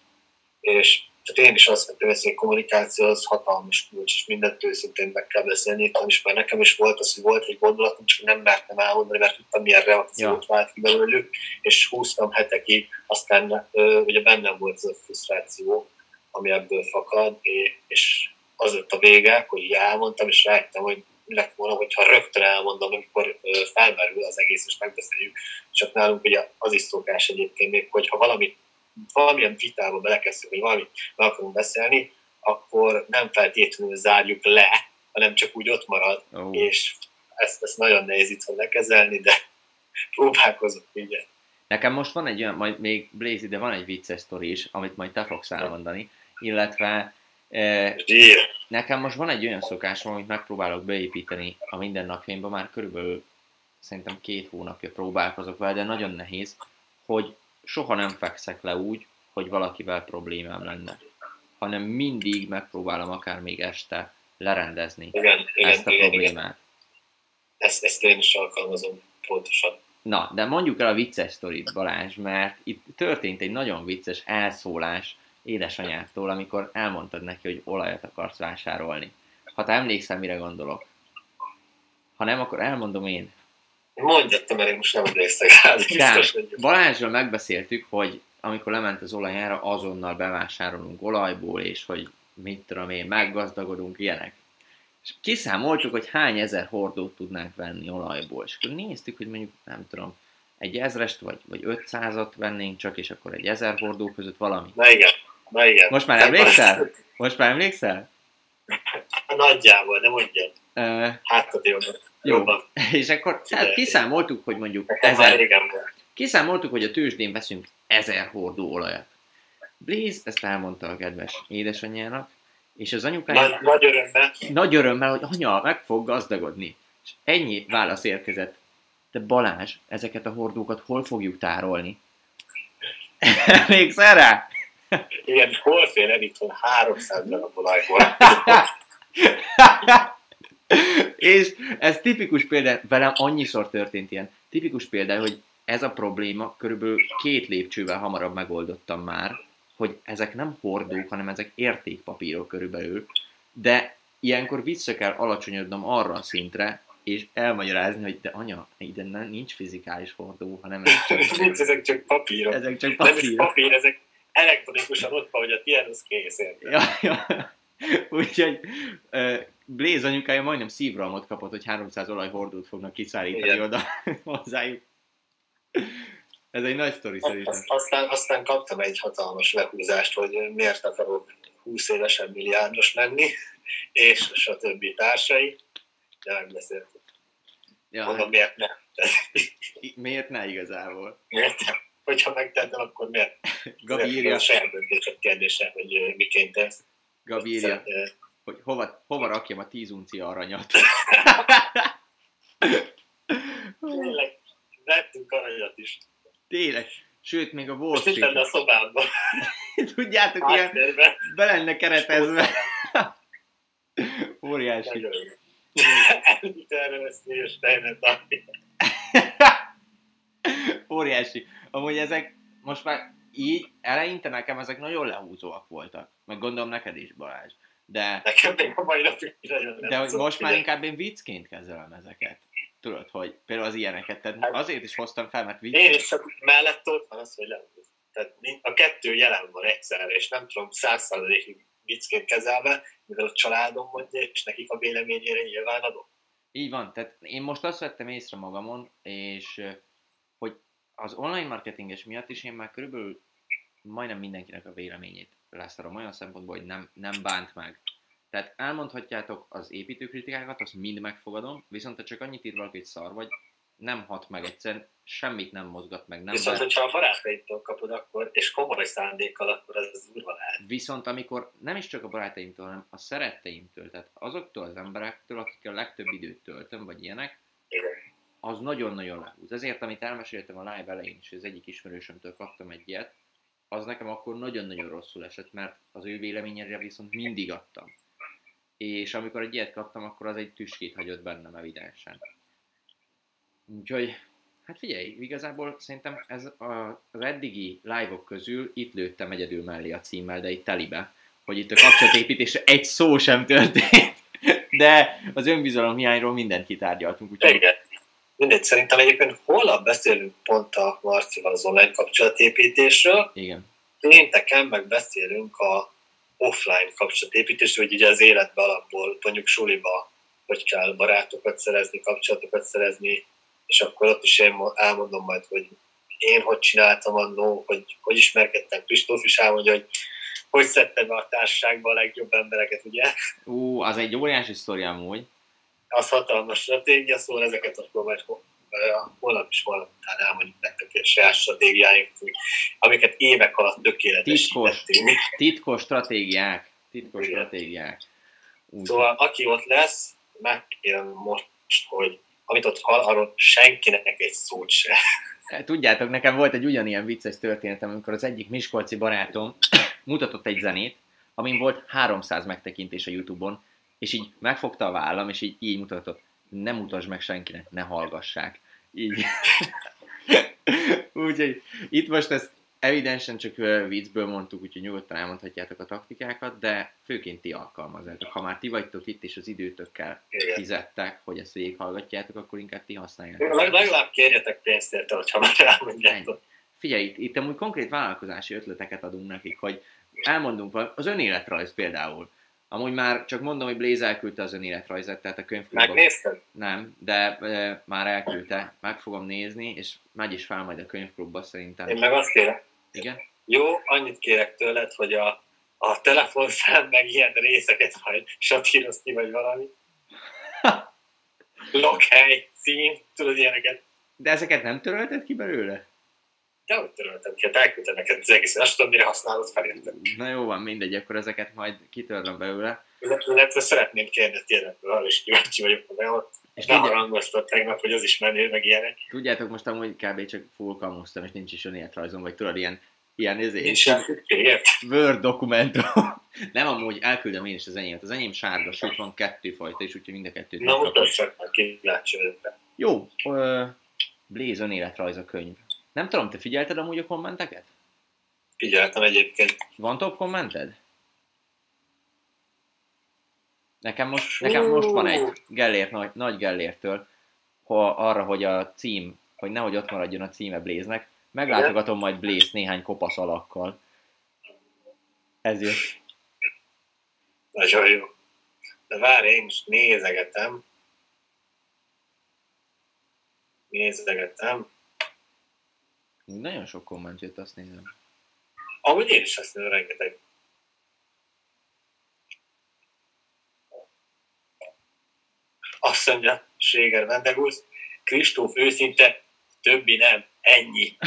És tehát én is azt vettem, hogy a kommunikáció az hatalmas kulcs, és mindent őszintén meg kell beszélni. Is, mert nekem is volt az, hogy volt egy gondolatom, csak nem mertem elmondani, mert tudtam, milyen reakciót ja. vált ki belőlük, és húztam hetekig, aztán ugye bennem volt az a frusztráció, ami ebből fakad, és az lett a vége, hogy elmondtam, és rájöttem, hogy lett volna, hogyha rögtön elmondom, amikor felmerül az egész, és megbeszéljük. Csak nálunk ugye az is szokás egyébként még, hogyha valamit valamilyen vitába belekezdünk, hogy valamit meg akarunk beszélni, akkor nem feltétlenül zárjuk le, hanem csak úgy ott marad, oh. és ezt, ezt nagyon nehéz itt lekezelni, de próbálkozok, ugye. Nekem most van egy olyan, majd még Blazy, de van egy vicces sztori is, amit majd te fogsz elmondani, illetve eh, nekem most van egy olyan szokásom, amit megpróbálok beépíteni a mindennapjaimba, már körülbelül szerintem két hónapja próbálkozok vele, de nagyon nehéz, hogy soha nem fekszek le úgy, hogy valakivel problémám lenne, hanem mindig megpróbálom akár még este lerendezni igen, ezt igen, a problémát. Igen. Ezt, ezt én is alkalmazom pontosan. Na, de mondjuk el a vicces sztorit, Balázs, mert itt történt egy nagyon vicces elszólás édesanyától, amikor elmondtad neki, hogy olajat akarsz vásárolni. Ha te emlékszel, mire gondolok. Ha nem, akkor elmondom én. Mondjad, mert én most nem emlékszek rá, biztos, hogy... Balázsral megbeszéltük, hogy amikor lement az olajára, azonnal bevásárolunk olajból, és hogy mit tudom én, meggazdagodunk, ilyenek. És kiszámoltuk, hogy hány ezer hordót tudnánk venni olajból, és akkor néztük, hogy mondjuk, nem tudom, egy ezrest vagy, vagy ötszázat vennénk csak, és akkor egy ezer hordó között valami. Na igen, na igen. Most már emlékszel? Most már emlékszel? Nagyjából, de mondjad. Uh, hát a jó. És akkor hát kiszámoltuk, hogy mondjuk ezer, kiszámoltuk, hogy a tőzsdén veszünk ezer hordó olajat. Blaze ezt elmondta a kedves édesanyjának, és az anyukája... Nagy, nagy örömmel. Nagy örömmel, hogy anya, meg fog gazdagodni. És ennyi válasz érkezett. De Balázs, ezeket a hordókat hol fogjuk tárolni? (laughs) Még rá? Igen, hol fél el itthon 300 darab olajból? (laughs) és ez tipikus példa, velem annyiszor történt ilyen, tipikus példa, hogy ez a probléma körülbelül két lépcsővel hamarabb megoldottam már, hogy ezek nem hordók, hanem ezek értékpapírok körülbelül, de ilyenkor vissza kell alacsonyodnom arra a szintre, és elmagyarázni, hogy de anya, ide nincs fizikális hordó, hanem ez csak... (laughs) nincs, ezek csak papírok. Ezek csak papírok. Nem is papír, ezek elektronikusan ott van, hogy a tiéd az kész. Ja, ja. Úgyhogy Blaze anyukája majdnem szívrohamot kapott, hogy 300 olajhordót fognak kiszállítani Igen. oda (laughs) hozzájuk. Ez egy nagy sztori szerintem. Aztán, aztán kaptam egy hatalmas lehúzást, hogy miért akarok 20 évesen milliárdos lenni, és stb. társai, de megbeszéltük. Ja, Mondom, hát... miért ne? miért ne igazából? Miért nem? Hogyha megtettem, akkor miért? Gabi írja. A saját kérdése, hogy miként ez. Gabi írja, hogy hova, hova rakjam a 10 uncia aranyat. Tényleg, vettünk aranyat is. Tényleg. Sőt, még a Wall Street. a szobában. (laughs) Tudjátok, ilyen be lenne keretezve. (laughs) Óriási. (laughs) Óriási. Amúgy ezek most már így eleinte nekem ezek nagyon lehúzóak voltak. Meg gondolom neked is, Balázs. De, Nekem még a mai napig De hogy most már inkább én viccként kezelem ezeket. Tudod, hogy például az ilyeneket. Tehát hát, azért is hoztam fel, mert vicc. Én is csak mellett ott van az, hogy. Tehát a kettő jelen van egyszerre, és nem tudom, százszázalékig viccként kezelve, mivel a családom mondja, és nekik a véleményére nyilván adok. Így van, tehát én most azt vettem észre magamon, és az online marketinges miatt is én már körülbelül majdnem mindenkinek a véleményét leszarom olyan szempontból, hogy nem, nem bánt meg. Tehát elmondhatjátok az építőkritikákat, azt mind megfogadom, viszont ha csak annyit ír valaki, hogy szar vagy, nem hat meg egyszerűen, semmit nem mozgat meg. Nem Viszont, bánt. hogyha a barátaitól kapod, akkor, és komoly szándékkal, akkor az durva lehet. Viszont amikor nem is csak a barátaimtól, hanem a szeretteimtől, tehát azoktól az emberektől, akikkel a legtöbb időt töltöm, vagy ilyenek, Igen. az nagyon-nagyon lehúz. Ezért, amit elmeséltem a live elején is, az egyik ismerősömtől kaptam egy ilyet, az nekem akkor nagyon-nagyon rosszul esett, mert az ő véleményére viszont mindig adtam. És amikor egy ilyet kaptam, akkor az egy tüskét hagyott bennem evidensen. Úgyhogy, hát figyelj, igazából szerintem ez a, az eddigi live-ok közül itt lőttem egyedül mellé a címmel, de itt telibe, hogy itt a kapcsolatépítésre egy szó sem történt, de az önbizalom hiányról mindent kitárgyaltunk, úgyhogy Igen. Mindegy, szerintem egyébként holnap beszélünk pont a Marcival az online kapcsolatépítésről, igen. pénteken meg beszélünk a offline kapcsolatépítésről, hogy ugye az életbe alapból, mondjuk suliba, hogy kell barátokat szerezni, kapcsolatokat szerezni, és akkor ott is én mo- elmondom majd, hogy én hogy csináltam annó, hogy hogy ismerkedtem. Kristóf is elmondja, hogy hogy szedte be a társaságba a legjobb embereket, ugye? Ú, az egy óriási sztori amúgy. Az hatalmas stratégia, szóval ezeket akkor majd holnap is holnap után elmondjuk nektek a saját stratégiáink, amiket évek alatt tökéletesítettünk. Titkos stratégiák. Titkos Igen. stratégiák. Úgy, Szóval aki ott lesz, megkérem most, hogy amit ott hall, arról senkinek egy szót se. Tudjátok, nekem volt egy ugyanilyen vicces történetem, amikor az egyik miskolci barátom (coughs) mutatott egy zenét, amin volt 300 megtekintés a Youtube-on, és így megfogta a vállam, és így, így mutatott, nem mutasd meg senkinek, ne hallgassák. Így. (laughs) úgyhogy itt most ezt evidensen csak viccből mondtuk, úgyhogy nyugodtan elmondhatjátok a taktikákat, de főként ti alkalmazzátok. Ha már ti vagytok itt, és az időtökkel Igen. fizettek, hogy ezt végighallgatjátok, akkor inkább ti használjátok. Leg- Legalább kérjetek pénzt érte, hogyha már elmondjátok. Figyelj, itt, itt amúgy konkrét vállalkozási ötleteket adunk nekik, hogy elmondunk az önéletrajz például. Amúgy már csak mondom, hogy Blaze elküldte az önéletrajzát, tehát a könyvklubba. Megnézted? Nem, de e, már elküldte, meg fogom nézni, és megy is fel majd a könyvklubba szerintem. Én meg azt kérem. Igen? Jó, annyit kérek tőled, hogy a, a telefonszám meg ilyen részeket majd satíroz ki, vagy valami. (laughs) Lakhely, cím, tudod ilyeneket. De ezeket nem törölted ki belőle? De hogy töröltem ki, hát elküldtem neked az egész, azt tudom, mire használod fel, érted? Na jó van, mindegy, akkor ezeket majd kitörlöm belőle. Illetve szeretném kérni tiédetől, arra is kíváncsi vagyok, hogy ott És ne harangoztad tegnap, hogy az is menő, meg ilyenek. tudjátok, most amúgy kb. csak full kamusztam, és nincs is önéletrajzom, vagy tudod, ilyen, ilyen ezért. Nincs. Word dokumentum. (laughs) Nem amúgy, elküldöm én is az enyémet. Az enyém sárga, sőt van kettő fajta, és úgyhogy mind a kettőt Na, csak már kíváncsi. Jó, ö, Blaze a könyv. Nem tudom, te figyelted amúgy a kommenteket? Figyeltem egyébként. Van top kommented? Nekem most, nekem most van egy Gellért, nagy, nagy Gellértől, ha arra, hogy a cím, hogy nehogy ott maradjon a címe Blaze-nek, meglátogatom majd Blaze néhány kopasz alakkal. Ezért. Nagyon jó. De várj, én is nézegetem. Nézegetem. Nagyon sok komment jött, azt nézem. Amúgy én is azt mondom, rengeteg. Azt mondja, Séger Vendegúz, Kristóf őszinte, többi nem, ennyi.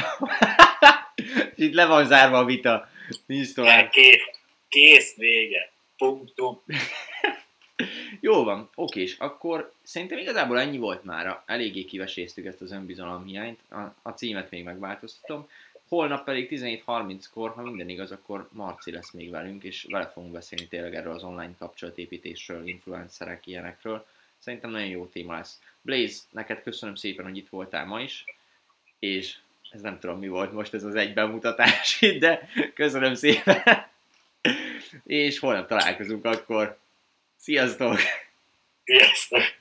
(laughs) Itt le van zárva a vita. Nincs tovább. Kész, kész, vége. Punktum. (laughs) (laughs) Jó van, oké, és akkor szerintem igazából ennyi volt már. Eléggé kiveséztük ezt az önbizalom hiányt. A, a címet még megváltoztatom. Holnap pedig 17.30-kor, ha minden igaz, akkor Marci lesz még velünk, és vele fogunk beszélni tényleg erről az online kapcsolatépítésről, influencerek, ilyenekről. Szerintem nagyon jó téma lesz. Blaze, neked köszönöm szépen, hogy itt voltál ma is, és ez nem tudom mi volt most ez az egy bemutatás (laughs) de köszönöm szépen. (laughs) és holnap találkozunk akkor. Sziasztok! Sziasztok!